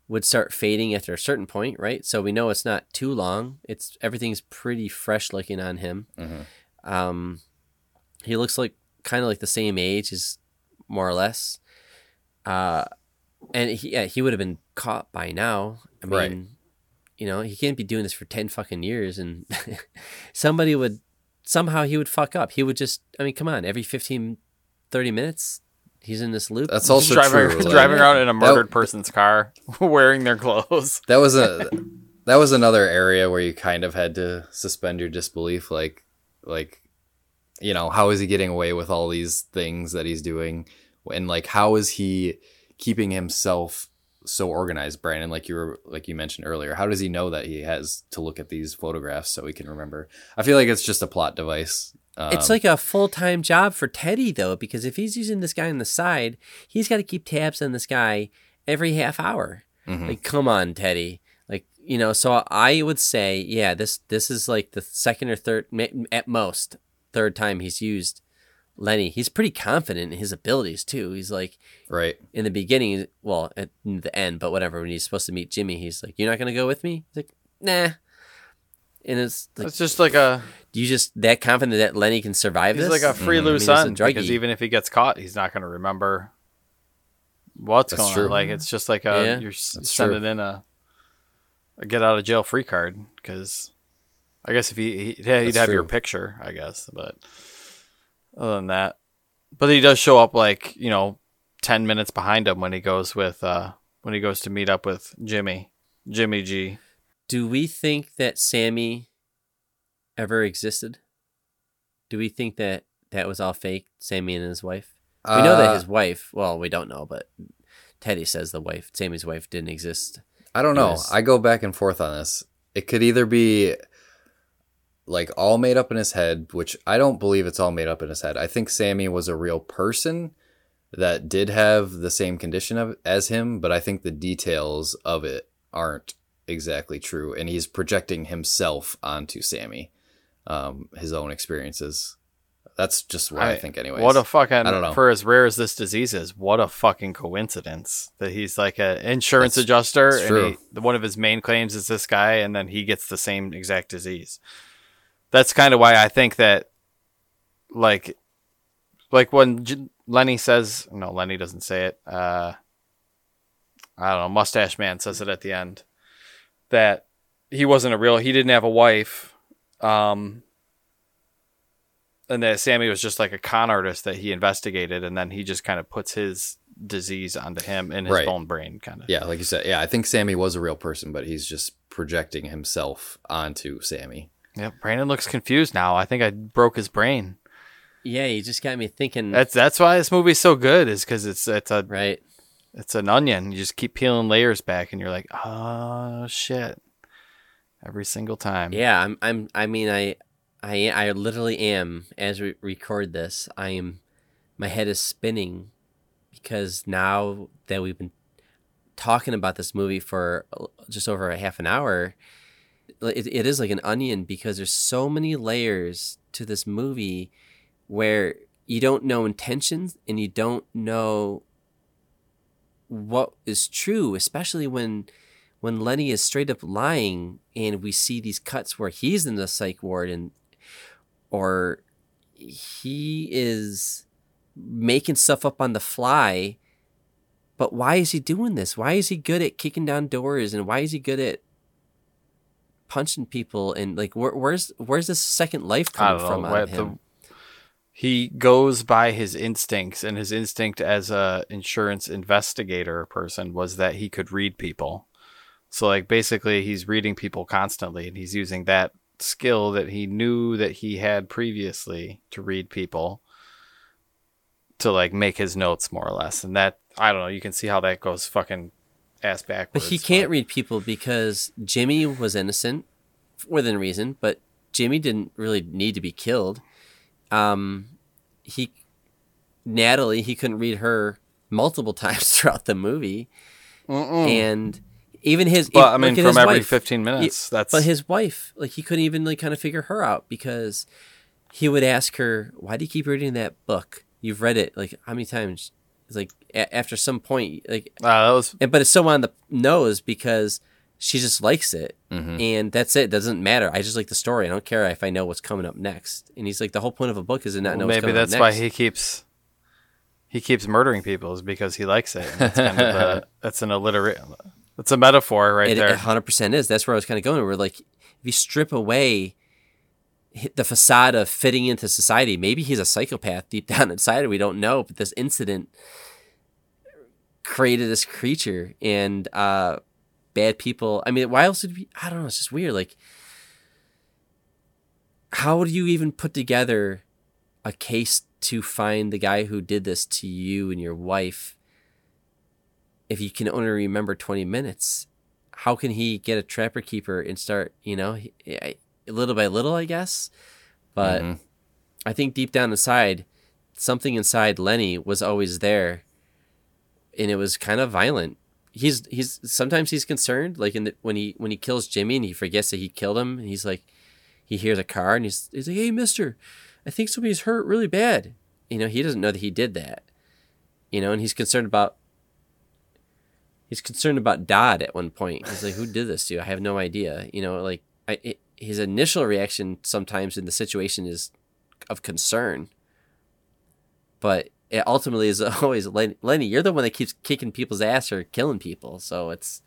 Speaker 1: would start fading after a certain point, right? So we know it's not too long. It's everything's pretty fresh looking on him.
Speaker 2: Mhm.
Speaker 1: Um, he looks like kind of like the same age as more or less. Uh, and he yeah, he would have been caught by now. I mean,
Speaker 2: Right.
Speaker 1: you know, he can't be doing this for 10 fucking years and somebody would somehow he would fuck up. He would just I mean, come on, every 15 30 minutes he's in this loop.
Speaker 2: That's
Speaker 3: just
Speaker 2: also
Speaker 3: driving,
Speaker 2: true. like-
Speaker 3: driving around in a
Speaker 2: That-
Speaker 3: murdered person's car wearing their clothes.
Speaker 2: that was a that was another area where you kind of had to suspend your disbelief like like you know how is he getting away with all these things that he's doing and like how is he keeping himself so organized brandon like you were like you mentioned earlier how does he know that he has to look at these photographs so he can remember i feel like it's just a plot device um,
Speaker 1: It's like a full time job for Teddy though, because if he's using this guy on the side, he's got to keep tabs on this guy every half hour.
Speaker 2: Mhm.
Speaker 1: Like, come on, Teddy. Like, you know. So I would say, yeah, this this is like the second or third, at most, third time he's used Lenny. He's pretty confident in his abilities too. He's like
Speaker 2: right
Speaker 1: in the beginning, well, at the end, but whatever. When he's supposed to meet Jimmy, he's like, "You're not gonna go with me." He's like, "Nah." And it's like,
Speaker 3: It's just like a
Speaker 1: you just that confident that Lenny can survive
Speaker 3: he's
Speaker 1: this?
Speaker 3: like a free
Speaker 2: Mhm.
Speaker 3: loose
Speaker 1: I mean, he's a
Speaker 3: end because even if he gets caught, he's not going to remember what's
Speaker 2: That's
Speaker 3: going
Speaker 2: true.
Speaker 3: on. Like it's just like a
Speaker 1: Yeah.
Speaker 3: you're s-
Speaker 2: That's
Speaker 3: sending in a, a get out of jail free card because I guess if he, he yeah, he'd
Speaker 2: That's
Speaker 3: have your picture, I guess, but other than that, but he does show up like you know ten minutes behind him when he goes with uh when he goes to meet up with Jimmy, Jimmy G.
Speaker 1: Do we think that Sammy ever existed? Do we think that that was all fake, Sammy and his wife? We know that
Speaker 2: Uh,
Speaker 1: his wife, well, we don't know, but Teddy says the wife, Sammy's wife, didn't exist.
Speaker 2: I don't know.
Speaker 1: Yes.
Speaker 2: I go back and forth on this. It could either be like all made up in his head, which I don't believe it's all made up in his head. I think Sammy was a real person that did have the same condition of, as him, but I think the details of it aren't exactly true, and he's projecting himself onto Sammy, um, his own experiences. That's just what I, think, anyway.
Speaker 3: What a fucking
Speaker 2: I don't know.
Speaker 3: for as rare as this disease is, what a fucking coincidence that he's like an insurance
Speaker 2: That's-
Speaker 3: adjuster,
Speaker 2: that's
Speaker 3: and he, one of his main claims is this guy, and then he gets the same exact disease. That's kind of why I think that, like, like when J- Lenny says, no, Lenny doesn't say it. Uh, I don't know. Mustache Man says it at the end that he wasn't a real. He didn't have a wife. Um, and that Sammy was just like a con artist that he investigated, and then he just kind of puts his disease onto him in his
Speaker 2: Right.
Speaker 3: bone brain, kind of.
Speaker 2: Yeah, like you said, yeah, I think Sammy was a real person, but he's just projecting himself onto Sammy.
Speaker 3: Yep. Brandon looks confused now. I think I broke his brain.
Speaker 1: Yeah, you just got me thinking.
Speaker 3: That's that's why this movie's so good, is because it's it's a
Speaker 1: right.
Speaker 3: it's an onion. You just keep peeling layers back, and you're like, oh shit, every single time.
Speaker 1: Yeah, I'm. I'm. I mean, I, I, I literally am. As we record this, I am. My head is spinning because now that we've been talking about this movie for just over a half an hour, it, it is like an onion because there's so many layers to this movie where you don't know intentions and you don't know what is true, especially when when Lenny is straight up lying and we see these cuts where he's in the psych ward and or he is making stuff up on the fly. But why is he doing this? Why is he good at kicking down doors and why is he good at punching people and like where, where's where's this second life coming from
Speaker 3: know.
Speaker 1: of
Speaker 3: the-
Speaker 1: him?
Speaker 3: he goes by his instincts, and his instinct as a insurance investigator person was that he could read people. So like basically, he's reading people constantly, and he's using that skill that he knew that he had previously to read people to like make his notes more or less. And that I don't know. You can see how that goes fucking ass
Speaker 1: But he can't read people because Jimmy was innocent within reason, but Jimmy didn't really need to be killed. Um, he, Natalie, he couldn't read her multiple times throughout the movie, and even his.
Speaker 3: But I mean, from every
Speaker 1: wife.
Speaker 3: fifteen minutes, that's
Speaker 1: But his wife, like he couldn't even like kind of figure her out because he would ask her, "Why do you keep reading that book? You've read it like how many times?" It's like a- after some point, like
Speaker 3: uh, that was
Speaker 1: and but it's so on the nose because she just likes it
Speaker 2: Mm-hmm.
Speaker 1: and that's it. doesn't matter i just like the story i don't care if i know what's coming up next and he's like the whole point of a book is to not know
Speaker 3: Well,
Speaker 1: what's
Speaker 3: maybe that's why he keeps he keeps murdering people is because he likes it. And That's kind of a, that's an alliterate. That's a metaphor right
Speaker 1: it,
Speaker 3: there.
Speaker 1: it 100% is that's where i was kind of going we're like if you strip away the facade of fitting into society maybe he's a psychopath deep down inside we don't know but this incident created this creature and uh bad people. I mean why else would we i don't know it's just weird like how would you even put together a case to find the guy who did this to you and your wife if you can only remember 20 minutes? How can he get a trapper keeper and start you know he- I- little by little i guess? But
Speaker 2: Mhm.
Speaker 1: i think deep down inside something inside lenny was always there and it was kind of violent. He's he's sometimes he's concerned like in the, when he when he kills jimmy and he forgets that he killed him and he's like he hears a car and he's, he's like hey mister i think somebody's hurt really bad. You know he doesn't know that he did that. You know and he's concerned about he's concerned about dodd at one point. He's like who did this to i have no idea. You know like I, it, his initial reaction sometimes in the situation is of concern. But it ultimately is always Len- lenny you're the one that keeps kicking people's ass or killing people so it's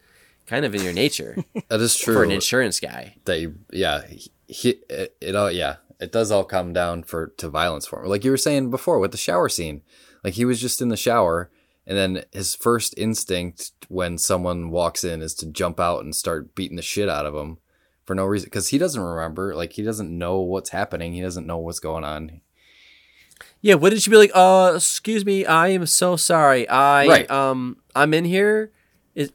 Speaker 1: kind of in your nature
Speaker 2: That is true.
Speaker 1: for an insurance guy
Speaker 2: that you, yeah, he, he it, it all, yeah, it does all come down for to violence for him. Like you were saying before with the shower scene, like he was just in the shower, and then his first instinct when someone walks in is to jump out and start beating the shit out of him for no reason because he doesn't remember, like he doesn't know what's happening, he doesn't know what's going on.
Speaker 1: Yeah, what did she be like? Uh, excuse me, I am so sorry. I
Speaker 2: Right.
Speaker 1: um, I'm in here. Is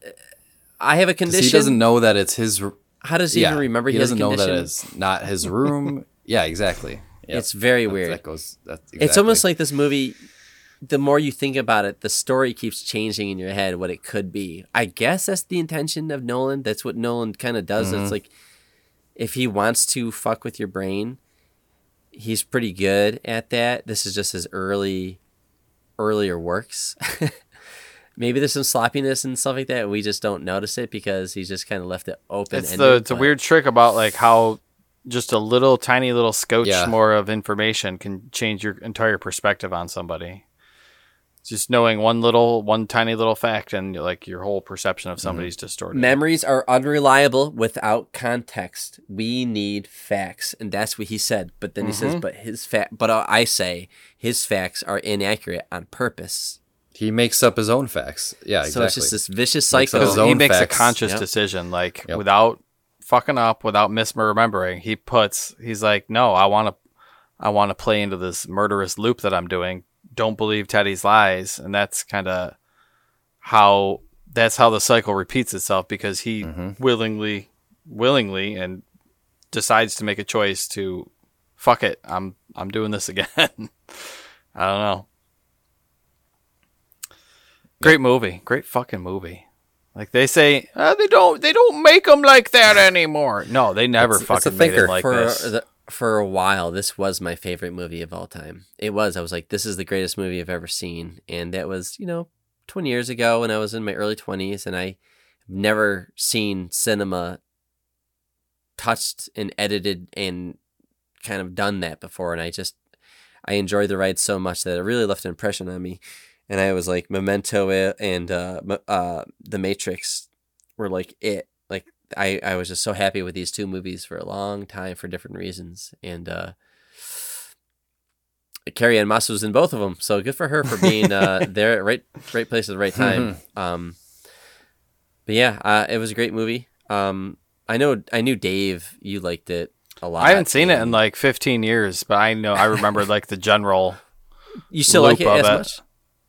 Speaker 1: I have a condition.
Speaker 2: he doesn't know that it's his. r-
Speaker 1: How does he
Speaker 2: yeah,
Speaker 1: even remember?
Speaker 2: He
Speaker 1: has a
Speaker 2: doesn't know that it's not his room. yeah, exactly. Yep.
Speaker 1: It's very
Speaker 2: That-
Speaker 1: weird.
Speaker 2: That goes. That's
Speaker 1: It's almost like this movie. The more you think about it, the story keeps changing in your head what it could be. I guess that's the intention of Nolan. That's what Nolan kind of does.
Speaker 2: Mm-hmm.
Speaker 1: It's like if he wants to fuck with your brain, he's pretty good at that. This is just his early, earlier works. Maybe there's some sloppiness and stuff like that. We just don't notice it because he's just kind of left it open.
Speaker 3: it's the it's a weird trick about like how just a little tiny little scotch
Speaker 2: Yeah.
Speaker 3: more of information can change your entire perspective on somebody. Just knowing one little, one tiny little fact, and like your whole perception of mm-hmm. somebody's distorted.
Speaker 1: Memories are unreliable without context. We need facts, and that's what he said. But then he says, mm-hmm. "But his fact." But I say his facts are inaccurate on purpose.
Speaker 2: He makes up his own facts. Yeah, exactly.
Speaker 1: So it's just this vicious
Speaker 2: Makes up
Speaker 1: cycle.
Speaker 2: his
Speaker 3: he makes
Speaker 2: facts.
Speaker 3: a conscious
Speaker 1: Yep.
Speaker 3: decision, like
Speaker 2: Yep.
Speaker 3: without fucking up, without misremembering. He puts, he's like, no, I want to, I want to play into this murderous loop that I'm doing. Don't believe Teddy's lies, and that's kind of how that's how the cycle repeats itself because he
Speaker 2: Mm-hmm.
Speaker 3: willingly, willingly, and decides to make a choice to fuck it. I'm I'm doing this again. I don't know. Great movie. Great fucking movie. Like they say, "Uh, they don't they don't make them like that anymore. No, they never
Speaker 2: It's- it's
Speaker 3: fucking made
Speaker 2: thinker.
Speaker 3: it like
Speaker 1: for
Speaker 3: this.
Speaker 1: the, for a while, this was my favorite movie of all time. It was. I was like, this is the greatest movie I've ever seen, and that was you know twenty years ago when I was in my early twenties, and I never seen cinema touched and edited and kind of done that before, and I just I enjoyed the ride so much that it really left an impression on me. And I was like, Memento and uh, uh, The Matrix were like it. I, I was just so happy with these two movies for a long time for different reasons. And uh, Carrie Ann Moss was in both of them, so good for her for being uh, there at right right place at the right time. um, but yeah, uh, it was a great movie. Um, I know I knew Dave, you liked it a lot.
Speaker 3: I haven't seen it in like 15 years, but I know I remember like the general.
Speaker 1: you still like it as much.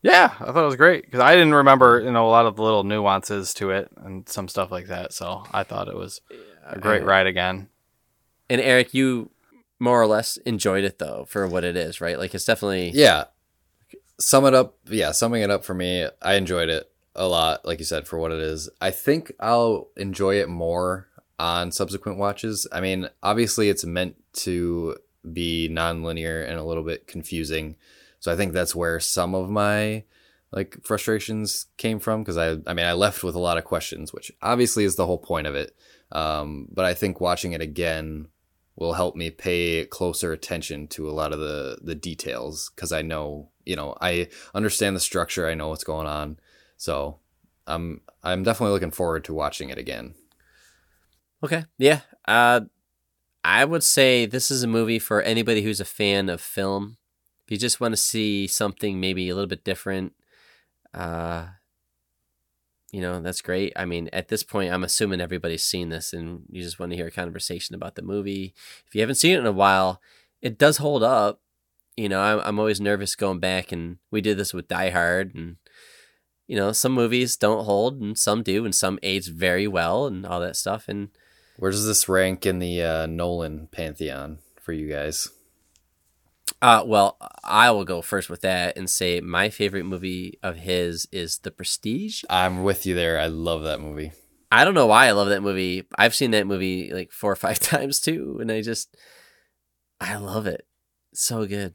Speaker 3: Yeah, I thought it was great because I didn't remember you know a lot of the little nuances to it and some stuff like that. So I thought it was a great ride again.
Speaker 1: And Eric, you more or less enjoyed it though for what it is, right? Like it's definitely
Speaker 2: Yeah. Sum it up. Yeah, summing it up for me, I enjoyed it a lot, like you said, for what it is. I think I'll enjoy it more on subsequent watches. I mean, obviously, it's meant to be non-linear and a little bit confusing. So I think that's where some of my like frustrations came from because I I mean I left with a lot of questions, which obviously is the whole point of it. Um, but I think watching it again will help me pay closer attention to a lot of the the details because I know you know I understand the structure, I know what's going on, so I'm I'm definitely looking forward to watching it again.
Speaker 1: Okay. Yeah. Uh, I would say this is a movie for anybody who's a fan of film. If you just want to see something maybe a little bit different, uh, you know, that's great. I mean, at this point, I'm assuming everybody's seen this and you just want to hear a conversation about the movie. If you haven't seen it in a while, it does hold up. You know, I'm, I'm always nervous going back, and we did this with Die Hard, and you know, some movies don't hold, and some do, and some age very well, and all that stuff. And
Speaker 2: Where does this rank in the uh, Nolan pantheon for you guys?
Speaker 1: Uh, well, I will go first with that and say my favorite movie of his is The Prestige.
Speaker 2: I'm with you there. I love that movie.
Speaker 1: I don't know why I love that movie. I've seen that movie like four or five times too, and I just I love it. It's so good.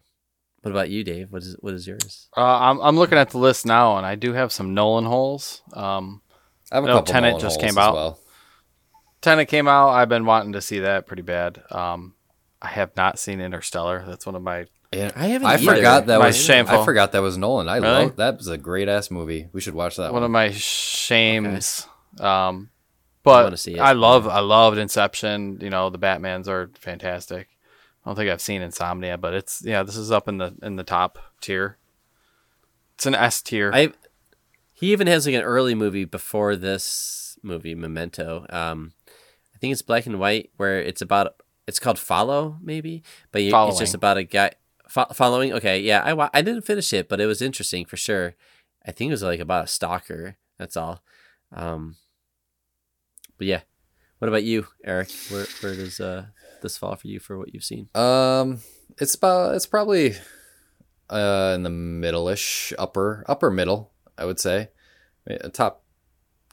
Speaker 1: What about you, Dave? What is what is yours?
Speaker 3: Uh, I'm I'm looking at the list now, and I do have some Nolan holes. Um,
Speaker 2: I have a
Speaker 3: No,
Speaker 2: couple
Speaker 3: Tenet
Speaker 2: Nolan
Speaker 3: just
Speaker 2: holes
Speaker 3: came
Speaker 2: as
Speaker 3: out.
Speaker 2: well.
Speaker 3: Tenet came out. I've been wanting to see that pretty bad. Um, I have not seen Interstellar. That's one of my.
Speaker 2: Yeah,
Speaker 1: I haven't
Speaker 2: I
Speaker 1: either.
Speaker 2: forgot that
Speaker 3: My
Speaker 2: was
Speaker 3: shameful.
Speaker 2: I forgot that was Nolan. I
Speaker 3: Really?
Speaker 2: love that was a great ass movie. We should watch that
Speaker 3: one
Speaker 2: one.
Speaker 3: of my shames. Um, but
Speaker 1: wanna see it.
Speaker 3: I love I loved Inception. You know the Batman's are fantastic. I don't think I've seen Insomnia, but it's yeah. This is up in the in the top tier. It's an S tier.
Speaker 1: I he even has like an early movie before this movie, Memento. Um, I think it's black and white, where it's about it's called Follow, maybe, but you, it's just about a guy fo- following. Okay, yeah, I I didn't finish it, but it was interesting for sure. I think it was like about a stalker. That's all. Um, but yeah, what about you, Eric? Where where does uh this fall for you for what you've seen?
Speaker 2: Um, it's about it's probably uh in the middle-ish, upper upper middle, I would say. Uh, Top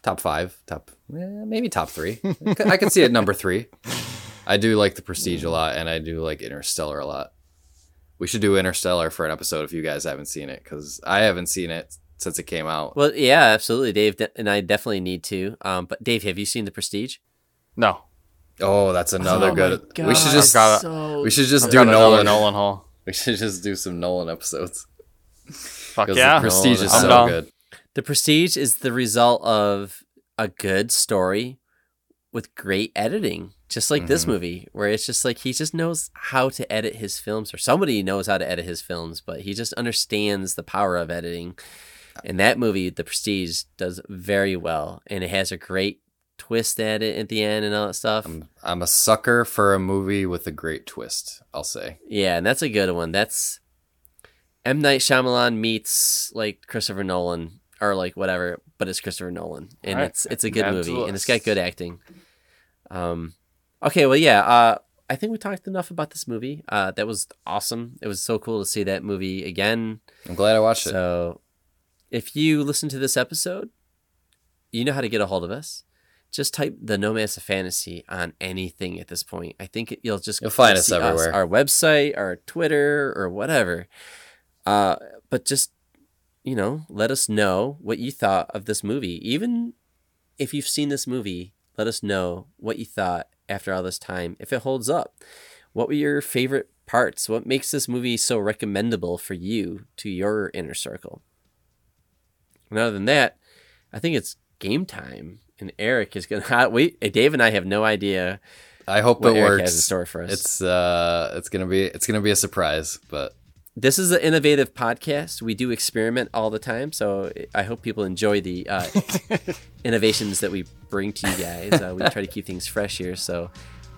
Speaker 2: top five, top eh, maybe top three. I could see it number three. I do like the Prestige a lot, and I do like Interstellar a lot. We should do Interstellar for an episode if you guys haven't seen it, because I haven't seen it since it came out.
Speaker 1: Well, yeah, absolutely, Dave, de- and I definitely need to. Um, but Dave, have you seen The Prestige?
Speaker 3: no,
Speaker 2: Oh, that's another
Speaker 1: Oh
Speaker 2: good.
Speaker 1: my
Speaker 2: we should just
Speaker 3: I've got
Speaker 1: so
Speaker 2: we should just
Speaker 3: I've
Speaker 2: do Nolan.
Speaker 3: Nolan hole.
Speaker 2: We should just do some Nolan episodes.
Speaker 3: Fuck yeah.
Speaker 2: the Prestige is
Speaker 3: I'm
Speaker 2: so
Speaker 3: down.
Speaker 2: good.
Speaker 1: The Prestige is the result of a good story with great editing, just like this
Speaker 2: Mhm.
Speaker 1: movie, where it's just like he just knows how to edit his films, or somebody knows how to edit his films, but he just understands the power of editing. And that movie, The Prestige, does very well, and it has a great twist at it at the end and all that stuff.
Speaker 2: I'm, I'm a sucker for a movie with a great twist. I'll say.
Speaker 1: Yeah, and that's a good one. That's M Night Shyamalan meets like Christopher Nolan or like whatever, but it's Christopher Nolan, and
Speaker 3: Alright,
Speaker 1: it's it's a good movie, and it's got good acting. Um, okay, well, yeah, uh, I think we talked enough about this movie. Uh, that was awesome. It was so cool to see that movie again.
Speaker 2: I'm glad I watched it.
Speaker 1: So, if you listen to this episode, you know how to get a hold of us. Just type the Nomads of Fantasy on anything at this point. I think it- you'll just
Speaker 2: You'll find us everywhere.
Speaker 1: our website, our Twitter, or whatever. Uh, but just you know, let us know what you thought of this movie. Even if you've seen this movie, let us know what you thought after all this time. If it holds up, what were your favorite parts? What makes this movie so recommendable for you to your inner circle? And other than that, I think it's game time. And Eric is gonna wait. Dave and I have no idea
Speaker 2: I hope
Speaker 1: what
Speaker 2: it
Speaker 1: Eric
Speaker 2: works.
Speaker 1: has in store for us.
Speaker 2: It's uh, it's gonna be it's gonna be a surprise, but
Speaker 1: this is an innovative podcast. We do experiment all the time, so I hope people enjoy the uh, innovations that we bring to you guys. Uh, we try to keep things fresh here. So,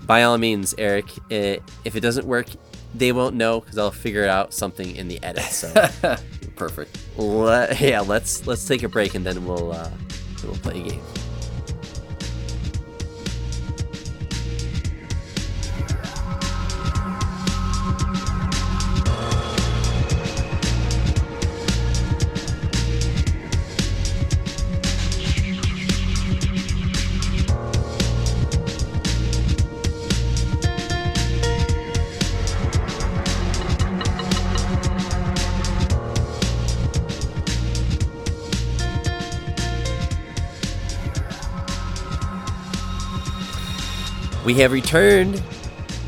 Speaker 1: by all means, Eric, uh, if it doesn't work, they won't know because I'll figure out something in the edit. So,
Speaker 2: perfect.
Speaker 1: let, yeah, let's let's take a break and then we'll uh, we'll play a game. We have returned,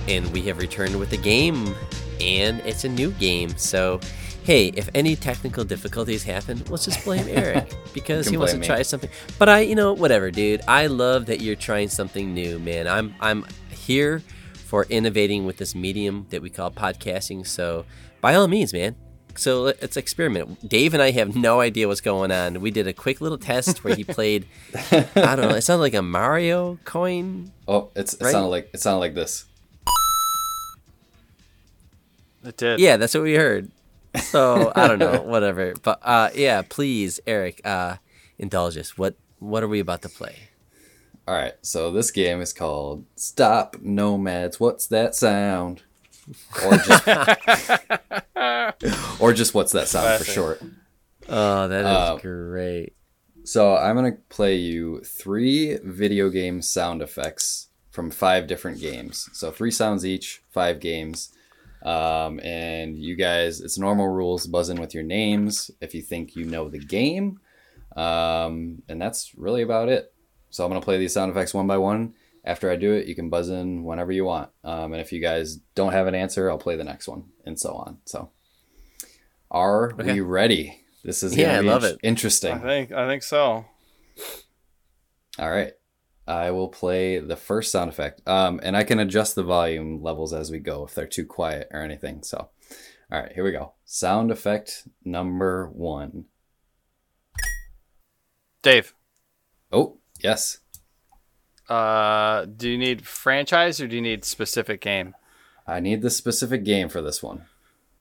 Speaker 1: and we have returned with a game, and it's a new game. So, hey, if any technical difficulties happen, let's just blame Eric because he wants to
Speaker 2: me.
Speaker 1: try something. But I, you know, whatever, dude. I love that you're trying something new, man. I'm I'm here for innovating with this medium that we call podcasting. So, by all means, man. So let- let's experiment. Dave and I have no idea what's going on. We did a quick little test where he played. I don't know. It sounded like a Mario coin
Speaker 2: Oh, it's it
Speaker 1: Right?
Speaker 2: sounded like it sounded like this.
Speaker 3: It did.
Speaker 1: Yeah, that's what we heard. So I don't know, whatever. But uh, yeah, please, Eric, uh, indulge us. What what are we about to play?
Speaker 2: All right, so this game is called Stop Nomads. What's that sound? Or just, or just what's that sound for short.
Speaker 1: Oh, that is
Speaker 2: Uh,
Speaker 1: great.
Speaker 2: So I'm gonna play you three video game sound effects from five different games. So three sounds each, five games. Um, and you guys, it's normal rules. Buzz in with your names if you think you know the game. Um, and that's really about it. So I'm gonna play these sound effects one by one. After I do it, you can buzz in whenever you want. Um, and if you guys don't have an answer, I'll play the next one, and so on. So, are
Speaker 1: Okay.
Speaker 2: we ready? This is
Speaker 1: Yeah, I love
Speaker 2: in-
Speaker 1: it.
Speaker 2: Interesting.
Speaker 3: I think I think so.
Speaker 2: All right. I will play the first sound effect. Um, and I can adjust the volume levels as we go if they're too quiet or anything. So, all right, here we go. Sound effect number one.
Speaker 3: Dave,
Speaker 2: Oh, yes.
Speaker 3: Uh, do you need franchise or do you need specific game?
Speaker 2: I need the specific game for this one.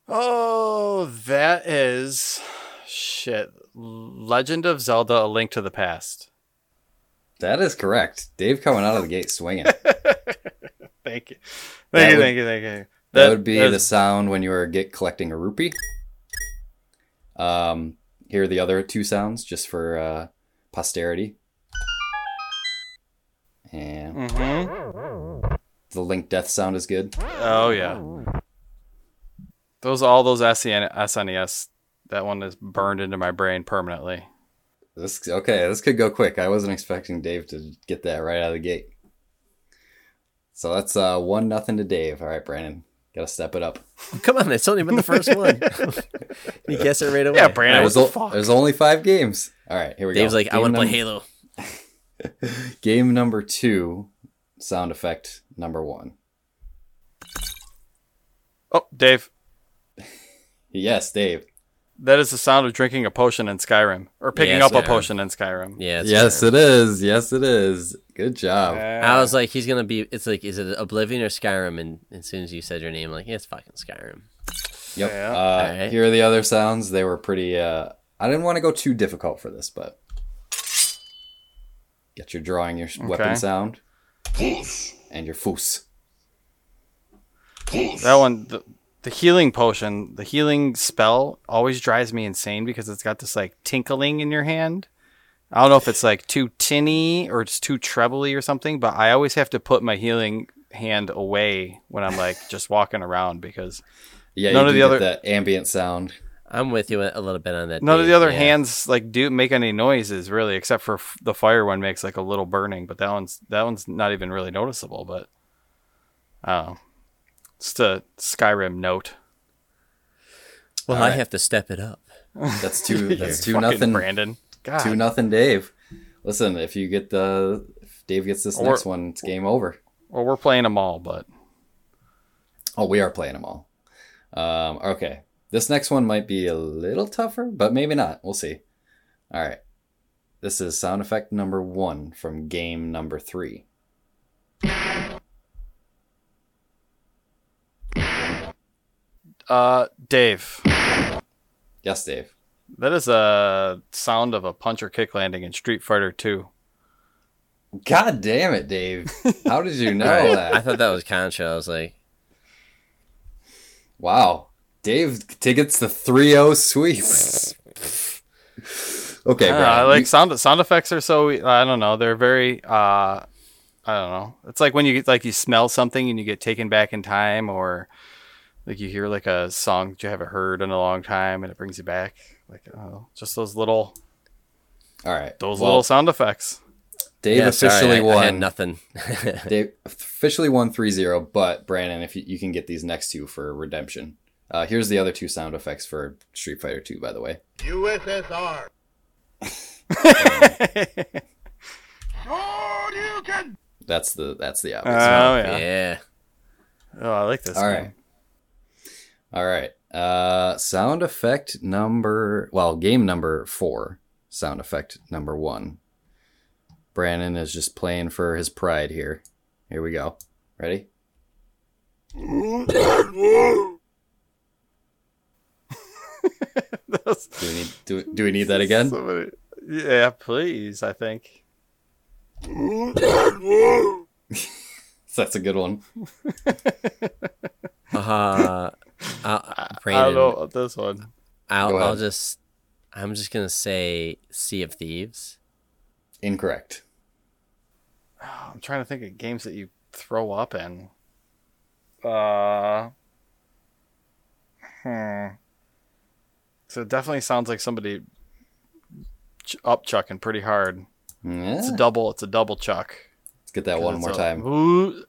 Speaker 3: Oh, that is shit. Legend of Zelda: A Link to the Past.
Speaker 2: That is correct. Dave coming out of the gate swinging.
Speaker 3: Thank you,
Speaker 2: That
Speaker 3: thank you,
Speaker 2: would-
Speaker 3: thank you, thank you.
Speaker 2: That, would be the sound when you were get collecting a rupee. Um, here are the other two sounds just for uh, posterity. And
Speaker 3: Mhm.
Speaker 2: the Link Death sound is good.
Speaker 3: Oh yeah. Those all those E SNES. That one is burned into my brain permanently.
Speaker 2: This okay. This could go quick. I wasn't expecting Dave to get that right out of the gate. So that's uh, one nothing to Dave. All right, Brandon, Gotta step it up.
Speaker 1: Come on, it's only been the first one. you guess it right away.
Speaker 3: Yeah, Brandon.
Speaker 2: There's,
Speaker 3: what
Speaker 2: o-
Speaker 3: the fuck?
Speaker 2: only five games. All right, here we
Speaker 1: Dave's
Speaker 2: go.
Speaker 1: Dave's like, I want to play Halo.
Speaker 2: Game number two, sound effect number one.
Speaker 3: Oh, Dave.
Speaker 2: Yes, Dave.
Speaker 3: That is the sound of drinking a potion in Skyrim, or picking
Speaker 1: Yes,
Speaker 3: up a potion in Skyrim.
Speaker 1: Yeah. it's
Speaker 2: yes,
Speaker 1: Skyrim.
Speaker 2: it is. Yes, it is. Good job.
Speaker 1: I was like, he's gonna be. It's like, is it Oblivion or Skyrim? And as soon as you said your name, I'm like, yeah, it's fucking Skyrim.
Speaker 2: Yep.
Speaker 3: Yeah.
Speaker 2: Uh,
Speaker 1: Alright.
Speaker 2: Here are the other sounds. They were pretty. Uh, I didn't want to go too difficult for this, but get your drawing your weapon
Speaker 3: Okay.
Speaker 2: sound and your foos.
Speaker 3: That one, the, the healing potion, the healing spell always drives me insane because it's got this like tinkling in your hand. I don't know if it's like too tinny or it's too trebly or something, but I always have to put my healing hand away when I'm like just walking around because
Speaker 2: Yeah,
Speaker 3: None
Speaker 2: you
Speaker 3: of the other-
Speaker 2: that ambient sound.
Speaker 1: I'm with you a a little bit on that.
Speaker 3: none of the other
Speaker 1: yeah.
Speaker 3: hands like do make any noises really, except for f- the fire one makes like a little burning, but that one's that one's not even really noticeable. But oh, just a Skyrim note.
Speaker 1: Well,
Speaker 2: All
Speaker 1: I
Speaker 2: right.
Speaker 1: have to step it up.
Speaker 2: That's two. That's two nothing.
Speaker 3: Brandon. God.
Speaker 2: Two nothing, Dave. Listen, if you get the if Dave gets this
Speaker 3: Or-
Speaker 2: next one, it's game over.
Speaker 3: Well, we're playing them all, but
Speaker 2: Oh, we are playing them all. Um, okay, this next one might be a little tougher, but maybe not. We'll see. All right, this is sound effect number one from game number three.
Speaker 3: uh, Dave,
Speaker 2: Yes, Dave.
Speaker 3: that is a sound of a punch or kick landing in Street Fighter Two.
Speaker 2: God damn it, Dave! How did you know that?
Speaker 1: I thought that was Contra. I was like,
Speaker 2: Wow. Dave tickets the 3-0 sweep. okay,
Speaker 3: I, don't know, like
Speaker 2: you-
Speaker 3: sound sound effects are so I don't know they're very uh I don't know it's like when you get like you smell something and you get taken back in time or like you hear like a song that you haven't heard in a long time and it brings you back like oh just those little
Speaker 2: All right.
Speaker 3: those
Speaker 2: well,
Speaker 3: little sound effects.
Speaker 2: Dave
Speaker 1: yeah, sorry,
Speaker 2: officially
Speaker 1: I,
Speaker 2: won.
Speaker 1: I had nothing.
Speaker 2: Dave officially won 3-0, but Brandon, if you, you can get these next two for redemption. Uh, here's the other two sound effects for Street Fighter 2, by the way.
Speaker 7: USSR.
Speaker 2: That's the that's the
Speaker 3: Oh
Speaker 2: obvious.
Speaker 3: yeah.
Speaker 1: yeah.
Speaker 3: Oh, I like this.
Speaker 2: All
Speaker 3: game.
Speaker 2: right. All right. Uh, sound effect number, well, game number four. Sound effect number one. Brandon is just playing for his pride here. Here we go. Ready?
Speaker 3: That's-
Speaker 2: Do we need do, do we need that again?
Speaker 3: somebody- yeah, please. I think.
Speaker 2: That's a good one.
Speaker 1: Uh, I'll,
Speaker 3: I don't know about this one.
Speaker 1: I'll, I'll just, I'm just gonna say Sea of Thieves.
Speaker 2: Incorrect.
Speaker 3: I'm trying to think of games that you throw up in. Uh, hmm. So it definitely sounds like somebody ch- up chucking pretty hard.
Speaker 2: Yeah.
Speaker 3: It's a double. It's a double chuck.
Speaker 2: Let's get that one more
Speaker 3: a-
Speaker 2: time.
Speaker 3: God,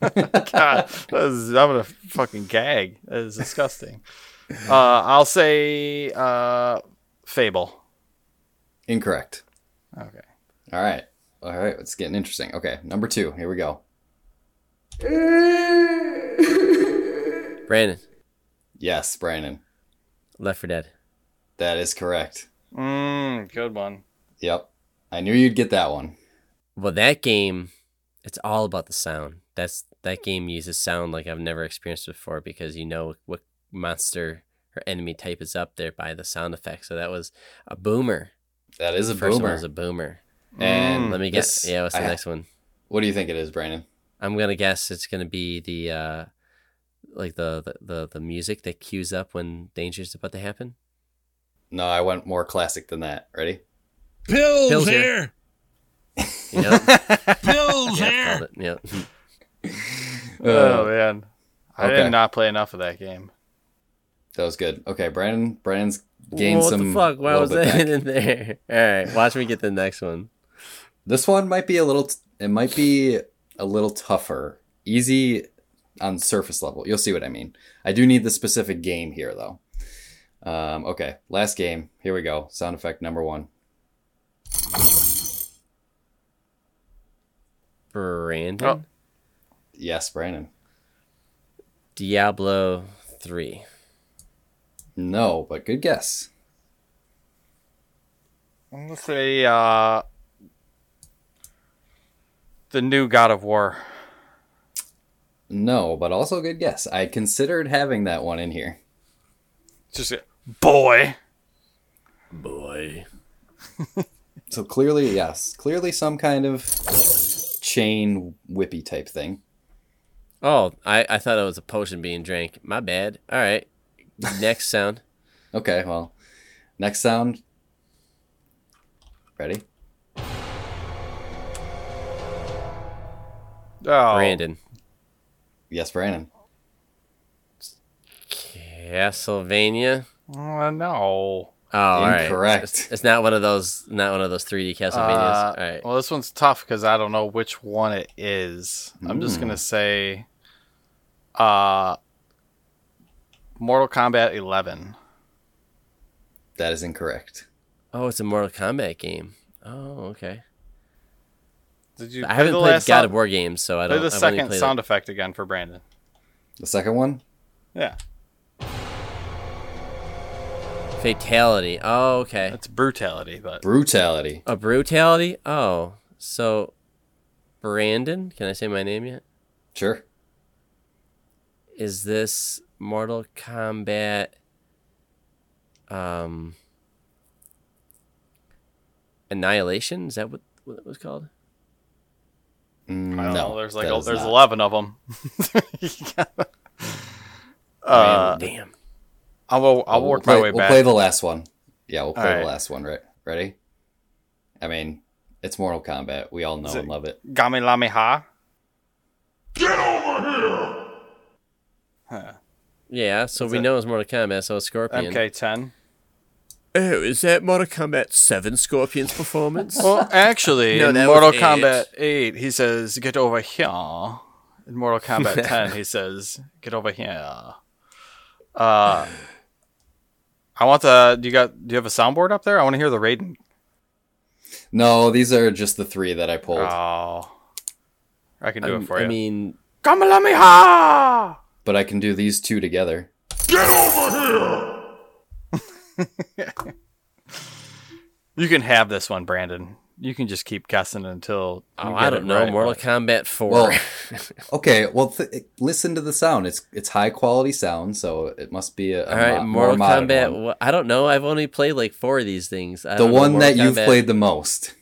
Speaker 3: that is, I'm gonna fucking gag. That is disgusting. Uh, I'll say uh, Fable.
Speaker 2: Incorrect.
Speaker 3: Okay.
Speaker 2: All right. All right. It's getting interesting. Okay. Number two. Here we go.
Speaker 1: Brandon,
Speaker 2: Yes, Brandon.
Speaker 1: Left 4 Dead.
Speaker 2: That is correct.
Speaker 3: Mm, good one.
Speaker 2: Yep. I knew you'd get that one.
Speaker 1: Well, that game, it's all about the sound. That's that game uses sound like I've never experienced before because you know what monster or enemy type is up there by the sound effect. So that was a boomer.
Speaker 2: That is a
Speaker 1: First one
Speaker 2: boomer.
Speaker 1: was a boomer.
Speaker 2: and
Speaker 1: Let me guess.
Speaker 2: this-
Speaker 1: Yeah, what's the
Speaker 2: I-
Speaker 1: next one?
Speaker 2: What do you think it is, Brandon?
Speaker 1: I'm gonna guess it's gonna be the uh like the the the, the music that cues up when danger's about to happen.
Speaker 2: No, I went more classic than that. Ready?
Speaker 7: Pills,
Speaker 1: Pills
Speaker 7: here.
Speaker 1: You know?
Speaker 7: Pills
Speaker 1: yeah,
Speaker 7: here.
Speaker 1: called it. Yeah.
Speaker 3: oh uh, man, I
Speaker 2: okay.
Speaker 3: did not play enough of that game.
Speaker 2: That was good. Okay, Brandon. Brandon's gained
Speaker 1: what
Speaker 2: some.
Speaker 1: the fuck? Why was
Speaker 2: bit
Speaker 1: that in there? All right, watch me get the next one.
Speaker 2: This one might be a little. It might be a little tougher. Easy on surface level. You'll see what I mean. I do need the specific game here, though. Um, okay, last game. Here we go. Sound effect number one.
Speaker 1: Brandon.
Speaker 3: Oh.
Speaker 2: Yes, Brandon.
Speaker 1: Diablo three.
Speaker 2: No, but good guess.
Speaker 3: I'm gonna say uh, the new God of War.
Speaker 2: No, but also good guess. I considered having that one in here.
Speaker 3: Just a, boy.
Speaker 1: Boy.
Speaker 2: So clearly, yes, clearly some kind of chain whippy type thing.
Speaker 1: Oh, I, I thought it was a potion being drank. My bad. All right. Next sound.
Speaker 2: Okay, well, next sound. Ready?
Speaker 3: Oh,
Speaker 1: Brandon.
Speaker 2: Yes, Brandon.
Speaker 1: Castlevania.
Speaker 3: Uh, no.
Speaker 1: Oh, all right.
Speaker 2: Incorrect.
Speaker 1: It's, it's not one of those. Not one of those 3D Castlevanias.
Speaker 3: Uh,
Speaker 1: all right.
Speaker 3: Well, this one's tough because I don't know which one it is. I'm just gonna say, uh, Mortal Kombat 11.
Speaker 2: That is incorrect.
Speaker 1: Oh, it's a Mortal Kombat game. Oh, okay.
Speaker 3: Did you?
Speaker 1: I haven't played God
Speaker 3: sound-
Speaker 1: of War games, so I don't.
Speaker 3: Play the
Speaker 1: I've
Speaker 3: second
Speaker 1: played
Speaker 3: sound effect again for Brandon.
Speaker 2: The second one?
Speaker 3: Yeah.
Speaker 1: Fatality. Oh, okay.
Speaker 3: it's brutality, but
Speaker 2: Brutality.
Speaker 1: A brutality. Oh, so Brandon. Can I say my name yet?
Speaker 2: Sure.
Speaker 1: Is this Mortal Kombat? Um, Annihilation. Is that what what it was called?
Speaker 3: I don't
Speaker 2: no,
Speaker 3: know. There's like a, there's
Speaker 2: not.
Speaker 3: 11 of them. uh,
Speaker 1: Damn.
Speaker 3: I'll I'll
Speaker 2: We'll
Speaker 3: work
Speaker 2: play,
Speaker 3: my way
Speaker 2: we'll
Speaker 3: back.
Speaker 2: play the last one. Yeah, we'll play
Speaker 3: Alright.
Speaker 2: the last one. Right? Ready? I mean, it's Mortal Kombat. We all know and love it.
Speaker 3: Gami Lami Ha.
Speaker 1: Yeah. So we know it's Mortal Kombat. So it's Scorpion.
Speaker 3: MK10.
Speaker 1: Oh, is that Mortal Kombat Seven Scorpion's performance?
Speaker 3: Well, actually,
Speaker 1: No,
Speaker 3: in Mortal
Speaker 1: was eight.
Speaker 3: Kombat 8, he says, "Get over here." In Mortal Kombat 10, he says, "Get over here." Uh, I want the. Do you got? Do you have a soundboard up there? I want to hear the Raiden.
Speaker 2: No, these are just the three that I pulled.
Speaker 3: Oh, I can do
Speaker 1: I'm-
Speaker 3: it for
Speaker 1: I
Speaker 3: you.
Speaker 1: I mean,
Speaker 3: Kamehameha!
Speaker 2: but I can do these two together.
Speaker 3: You can have this one, Brandon. You can just keep cussing until.
Speaker 1: oh, I don't know.
Speaker 3: right,
Speaker 1: Mortal
Speaker 3: but-
Speaker 1: Kombat Four.
Speaker 2: Well, okay. Well, th- listen to the sound. It's it's high quality sound, so it must be a, a
Speaker 1: All right,
Speaker 2: mo-
Speaker 1: Mortal
Speaker 2: more
Speaker 1: Kombat.
Speaker 2: one.
Speaker 1: wha- I don't know. I've only played like four of these things. I
Speaker 2: The
Speaker 1: don't know,
Speaker 2: one that
Speaker 1: Mortal
Speaker 2: you've played the most.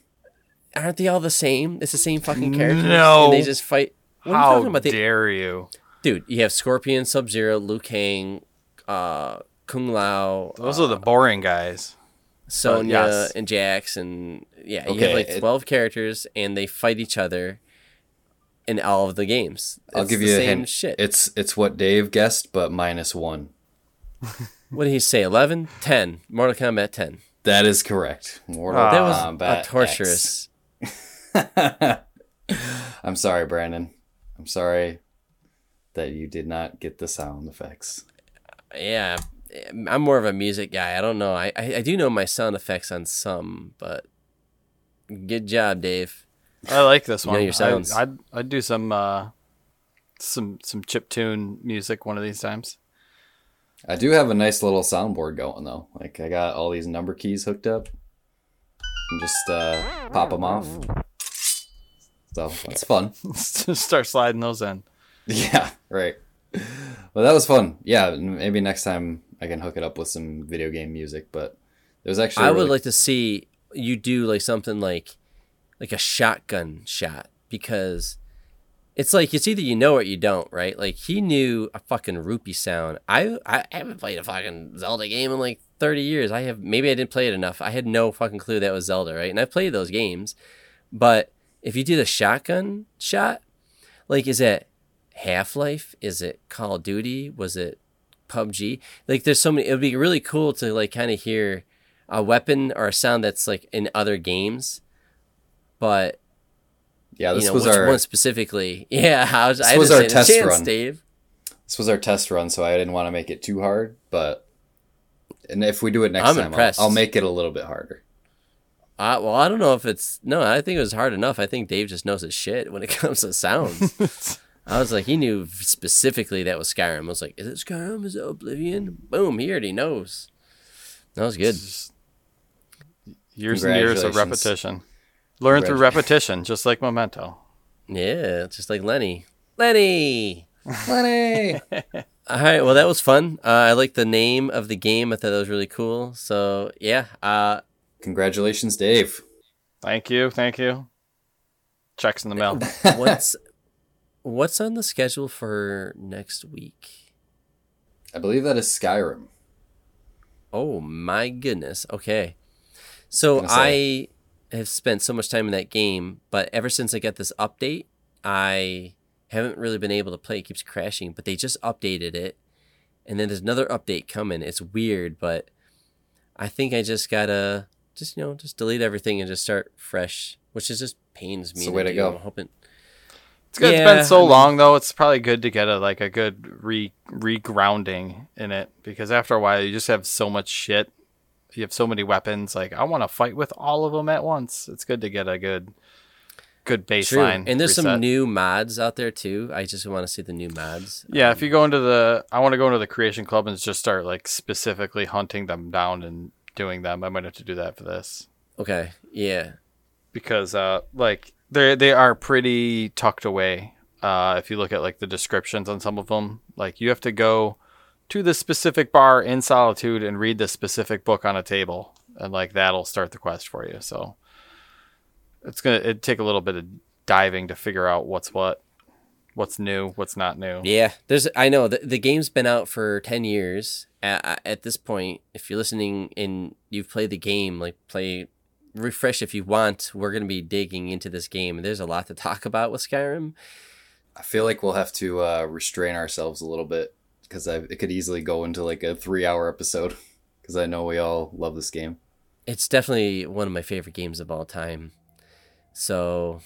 Speaker 1: Aren't they all the same? It's the same fucking characters.
Speaker 3: No.
Speaker 1: and they just fight. What are you
Speaker 3: How
Speaker 1: talking about? They-
Speaker 3: dare you?
Speaker 1: dude, you have Scorpion, Sub Zero, Liu Kang, uh, Kung Lao,
Speaker 3: Those
Speaker 1: uh,
Speaker 3: are the boring guys.
Speaker 1: Sonya,
Speaker 3: yes.
Speaker 1: and Jax, and yeah, you have like
Speaker 2: it-
Speaker 1: twelve characters, and they fight each other in all of the games.
Speaker 2: I'll give
Speaker 1: the
Speaker 2: you a
Speaker 1: same
Speaker 2: hint.
Speaker 1: Shit.
Speaker 2: It's it's what Dave guessed, but minus one.
Speaker 1: what did he say? 11? 10. Mortal Kombat 10.
Speaker 2: That is correct. Mortal
Speaker 3: Ah.
Speaker 1: That was
Speaker 2: Kombat
Speaker 1: a torturous.
Speaker 2: X. I'm sorry, Brandon. I'm sorry that you did not get the sound effects.
Speaker 1: Yeah, I'm more of a music guy. I don't know. I, I, I do know my sound effects on some, but good job, Dave.
Speaker 3: I like this
Speaker 1: You
Speaker 3: one.
Speaker 1: know your sounds.
Speaker 3: I, I'd I'd do some uh, some some chip tune music one of these times.
Speaker 2: I do have a nice little soundboard going though. Like I got all these number keys hooked up, and just uh, pop them off. So that's fun.
Speaker 3: Start sliding those in.
Speaker 2: Yeah, right. Well, that was fun. Yeah, maybe next time I can hook it up with some video game music. But it was actually
Speaker 1: I
Speaker 2: a
Speaker 1: would like to see you do like something like like a shotgun shot because it's like it's either you know or you don't, right? Like he knew a fucking rupee sound. I I haven't played a fucking Zelda game in like 30 years. I have maybe I didn't play it enough. I had no fucking clue that was Zelda, right? And I played those games. But if you do the shotgun shot, like is it Half-Life? Is it Call of Duty? Was it PUBG? Like there's so many it would be really cool to like kind of hear a weapon or a sound that's like in other games, but
Speaker 2: Yeah, this
Speaker 1: you know,
Speaker 2: was our
Speaker 1: one specifically. Yeah, I was,
Speaker 2: This
Speaker 1: I
Speaker 2: was our test
Speaker 1: chance,
Speaker 2: run.
Speaker 1: Dave.
Speaker 2: this was our test run, so I didn't want to make it too hard. But and if we do it next
Speaker 1: I'm
Speaker 2: time, I'll,
Speaker 1: impressed.
Speaker 2: I'll make it a little bit harder.
Speaker 1: Uh, well, I don't know if it's no. I think it was hard enough. I think Dave just knows his shit when it comes to sounds. I was like, he knew specifically that was Skyrim. I was like, is it Skyrim? Is it Oblivion? Boom, he already knows. That was good.
Speaker 3: Years and years of repetition. Learn through repetition, just like Memento.
Speaker 1: Yeah, just like Lenny. Lenny.
Speaker 2: Lenny.
Speaker 1: All right, well that was fun. Uh, I like the name of the game. I thought that was really cool. So yeah, uh,
Speaker 2: Congratulations, Dave.
Speaker 3: Thank you, thank you. Checks in the mail.
Speaker 1: what's what's on the schedule for next week?
Speaker 2: I believe that is Skyrim.
Speaker 1: Oh my goodness. Okay. So I have spent so much time in that game, but ever since I got this update, I haven't really been able to play. It keeps crashing, but they just updated it. And then there's another update coming. It's weird, but I think I just gotta just you know, just delete everything and just start fresh, which is just pains me.
Speaker 2: It's the way to
Speaker 1: do.
Speaker 2: go.
Speaker 1: I'm hoping
Speaker 3: It's good.
Speaker 1: Yeah,
Speaker 3: it's been so
Speaker 1: I mean-
Speaker 3: long though. It's probably good to get a like a good re regrounding in it because after a while you just have so much shit. You have so many weapons. Like I want to fight with all of them at once. It's good to get a good, good
Speaker 1: True.
Speaker 3: baseline.
Speaker 1: And there's some new mods out there too. I just want to see the new mods.
Speaker 3: Yeah, if you go into the, I want to go into the creation club and just start like specifically hunting them down and doing them. I might have to do that for this
Speaker 1: Okay. Yeah.
Speaker 3: because, uh, like they they are pretty tucked away. Uh, if you look at like the descriptions on some of them, like you have to go to the specific bar in solitude and read the specific book on a table, and like that'll start the quest for you. So it's gonna it take a little bit of diving to figure out what's what, what's new, what's not new.
Speaker 1: Yeah, there's. I know the the game's been out for ten years. At, at this point, if you're listening and you've played the game, like play, refresh if you want. We're gonna be digging into this game. There's a lot to talk about with Skyrim.
Speaker 2: I feel like we'll have to uh, restrain ourselves a little bit because it could easily go into like a three-hour episode because I know we all love this game.
Speaker 1: It's definitely one of my favorite games of all time. So,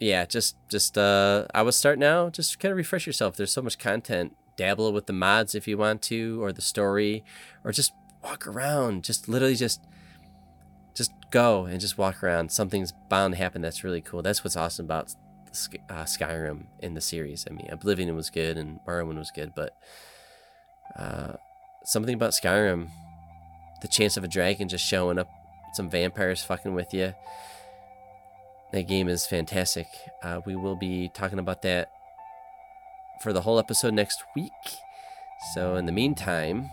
Speaker 1: yeah, just just uh, I would start now. Just kind of refresh yourself. There's so much content. Dabble with the mods if you want to, or the story, or just walk around. Just literally just go and just walk around. Something's bound to happen. That's really cool. That's what's awesome about uh, Skyrim in the series. I mean, Oblivion was good and Morrowind was good, but uh, something about Skyrim, the chance of a dragon just showing up, some vampires fucking with you. That game is fantastic. Uh, we will be talking about that for the whole episode next week. So in the meantime,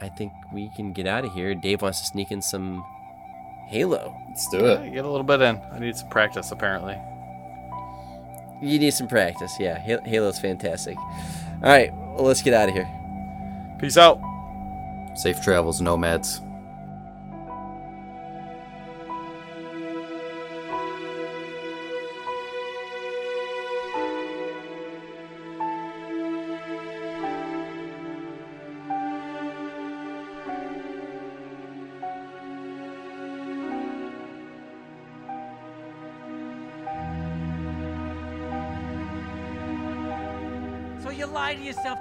Speaker 1: I think we can get out of here. Dave wants to sneak in some Halo.
Speaker 2: Let's do it.
Speaker 3: Yeah, get a little bit in. I need some practice, apparently.
Speaker 1: You need some practice. Yeah, Hal- Halo's fantastic. All right, well, let's get out of here.
Speaker 3: Peace out.
Speaker 2: Safe travels, nomads.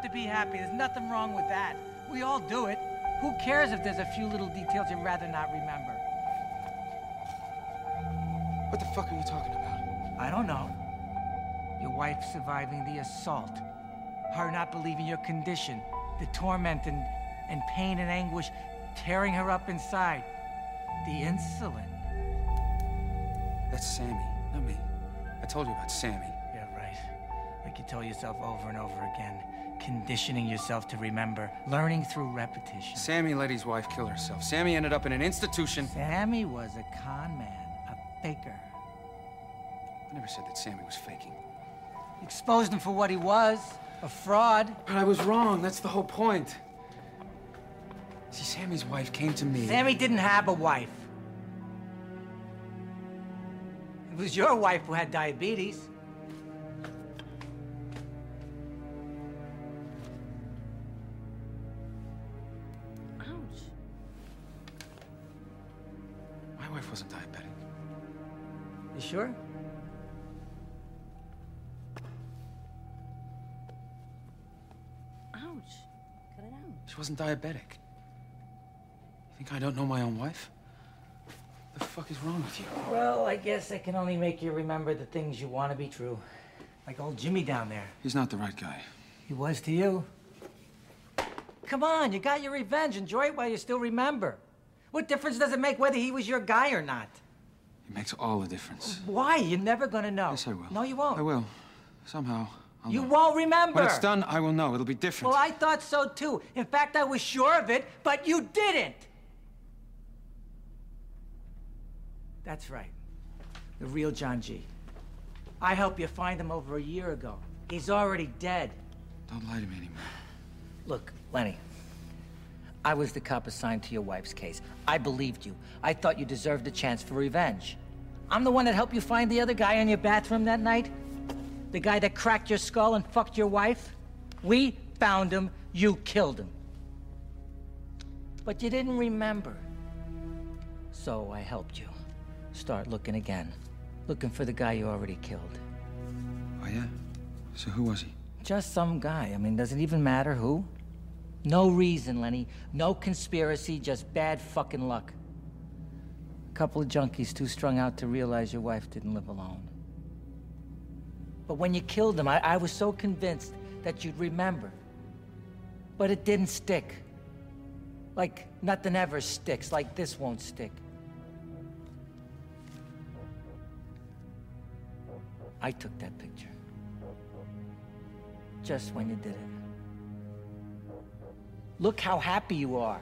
Speaker 8: To be happy. There's nothing wrong with that. We all do it. Who cares if there's a few little details you'd rather not remember?
Speaker 4: What the fuck are you talking about?
Speaker 8: I don't know. Your wife surviving the assault. Her not believing your condition. The torment and, and pain and anguish tearing her up inside. The insulin.
Speaker 4: That's Sammy, not me. I told you about Sammy.
Speaker 8: Yeah, right. Like you tell yourself over and over again. Conditioning yourself to remember. Learning through repetition.
Speaker 4: Sammy let his wife kill herself. Sammy ended up in an institution.
Speaker 8: Sammy was a con man, a faker.
Speaker 4: I never said that Sammy was faking.
Speaker 8: Exposed him for what he was a fraud.
Speaker 4: But I was wrong. That's the whole point. See, Sammy's wife came to me.
Speaker 8: Sammy didn't have a wife. It was your wife who had diabetes.
Speaker 4: sure? Ouch. Cut it
Speaker 8: out. She
Speaker 4: wasn't diabetic. You think I don't know my own wife? What the fuck is wrong with you?
Speaker 8: Well, I guess I can only make you remember the things you want to be true. Like old Jimmy down there.
Speaker 4: He's not the right guy.
Speaker 8: He was to you. Come on, you got your revenge. Enjoy it while you still remember. What difference does it make whether he was your guy or not?
Speaker 4: It makes all the difference.
Speaker 8: Why? You're never gonna know.
Speaker 4: Yes, I will.
Speaker 8: No, you won't.
Speaker 4: I will. Somehow. I'll
Speaker 8: You
Speaker 4: know.
Speaker 8: won't remember.
Speaker 4: When it's done, I will know. It'll be different.
Speaker 8: Well, I thought so too. In fact, I was sure of it, but you didn't. That's right. The real John G. I helped you find him over a year ago. He's already dead.
Speaker 4: Don't lie to me anymore.
Speaker 8: Look, Lenny. I was the cop assigned to your wife's case. I believed you. I thought you deserved a chance for revenge. I'm the one that helped you find the other guy in your bathroom that night. The guy that cracked your skull and fucked your wife. We found him. You killed him. But you didn't remember. So I helped you. Start looking again. Looking for the guy you already killed.
Speaker 4: Oh, yeah? So who was he?
Speaker 8: Just some guy. I mean, does it even matter who? No reason, Lenny. No conspiracy, just bad fucking luck. Couple of junkies too strung out to realize your wife didn't live alone. But when you killed them, I, I was so convinced that you'd remember. But it didn't stick. Like nothing ever sticks, like this won't stick. I took that picture. Just when you did it. Look how happy you are.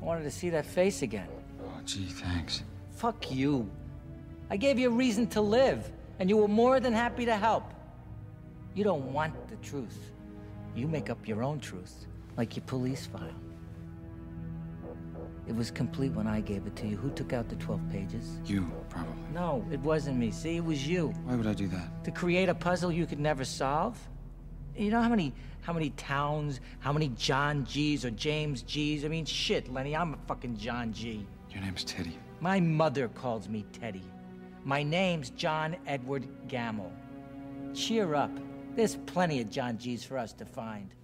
Speaker 8: I wanted to see that face again.
Speaker 4: Oh, gee, thanks.
Speaker 8: Fuck you. I gave you a reason to live, and you were more than happy to help. You don't want the truth. You make up your own truth, like your police file. It was complete when I gave it to you. Who took out the 12 pages?
Speaker 4: You, probably.
Speaker 8: No, it wasn't me. See, it was you.
Speaker 4: Why would I do that?
Speaker 8: To create a puzzle you could never solve? You know how many how many towns, how many John G's or James G's? I mean, shit, Lenny, I'm a fucking John G.
Speaker 4: Your name's Teddy.
Speaker 8: My mother calls me Teddy. My name's John Edward Gammell. Cheer up. There's plenty of John G's for us to find.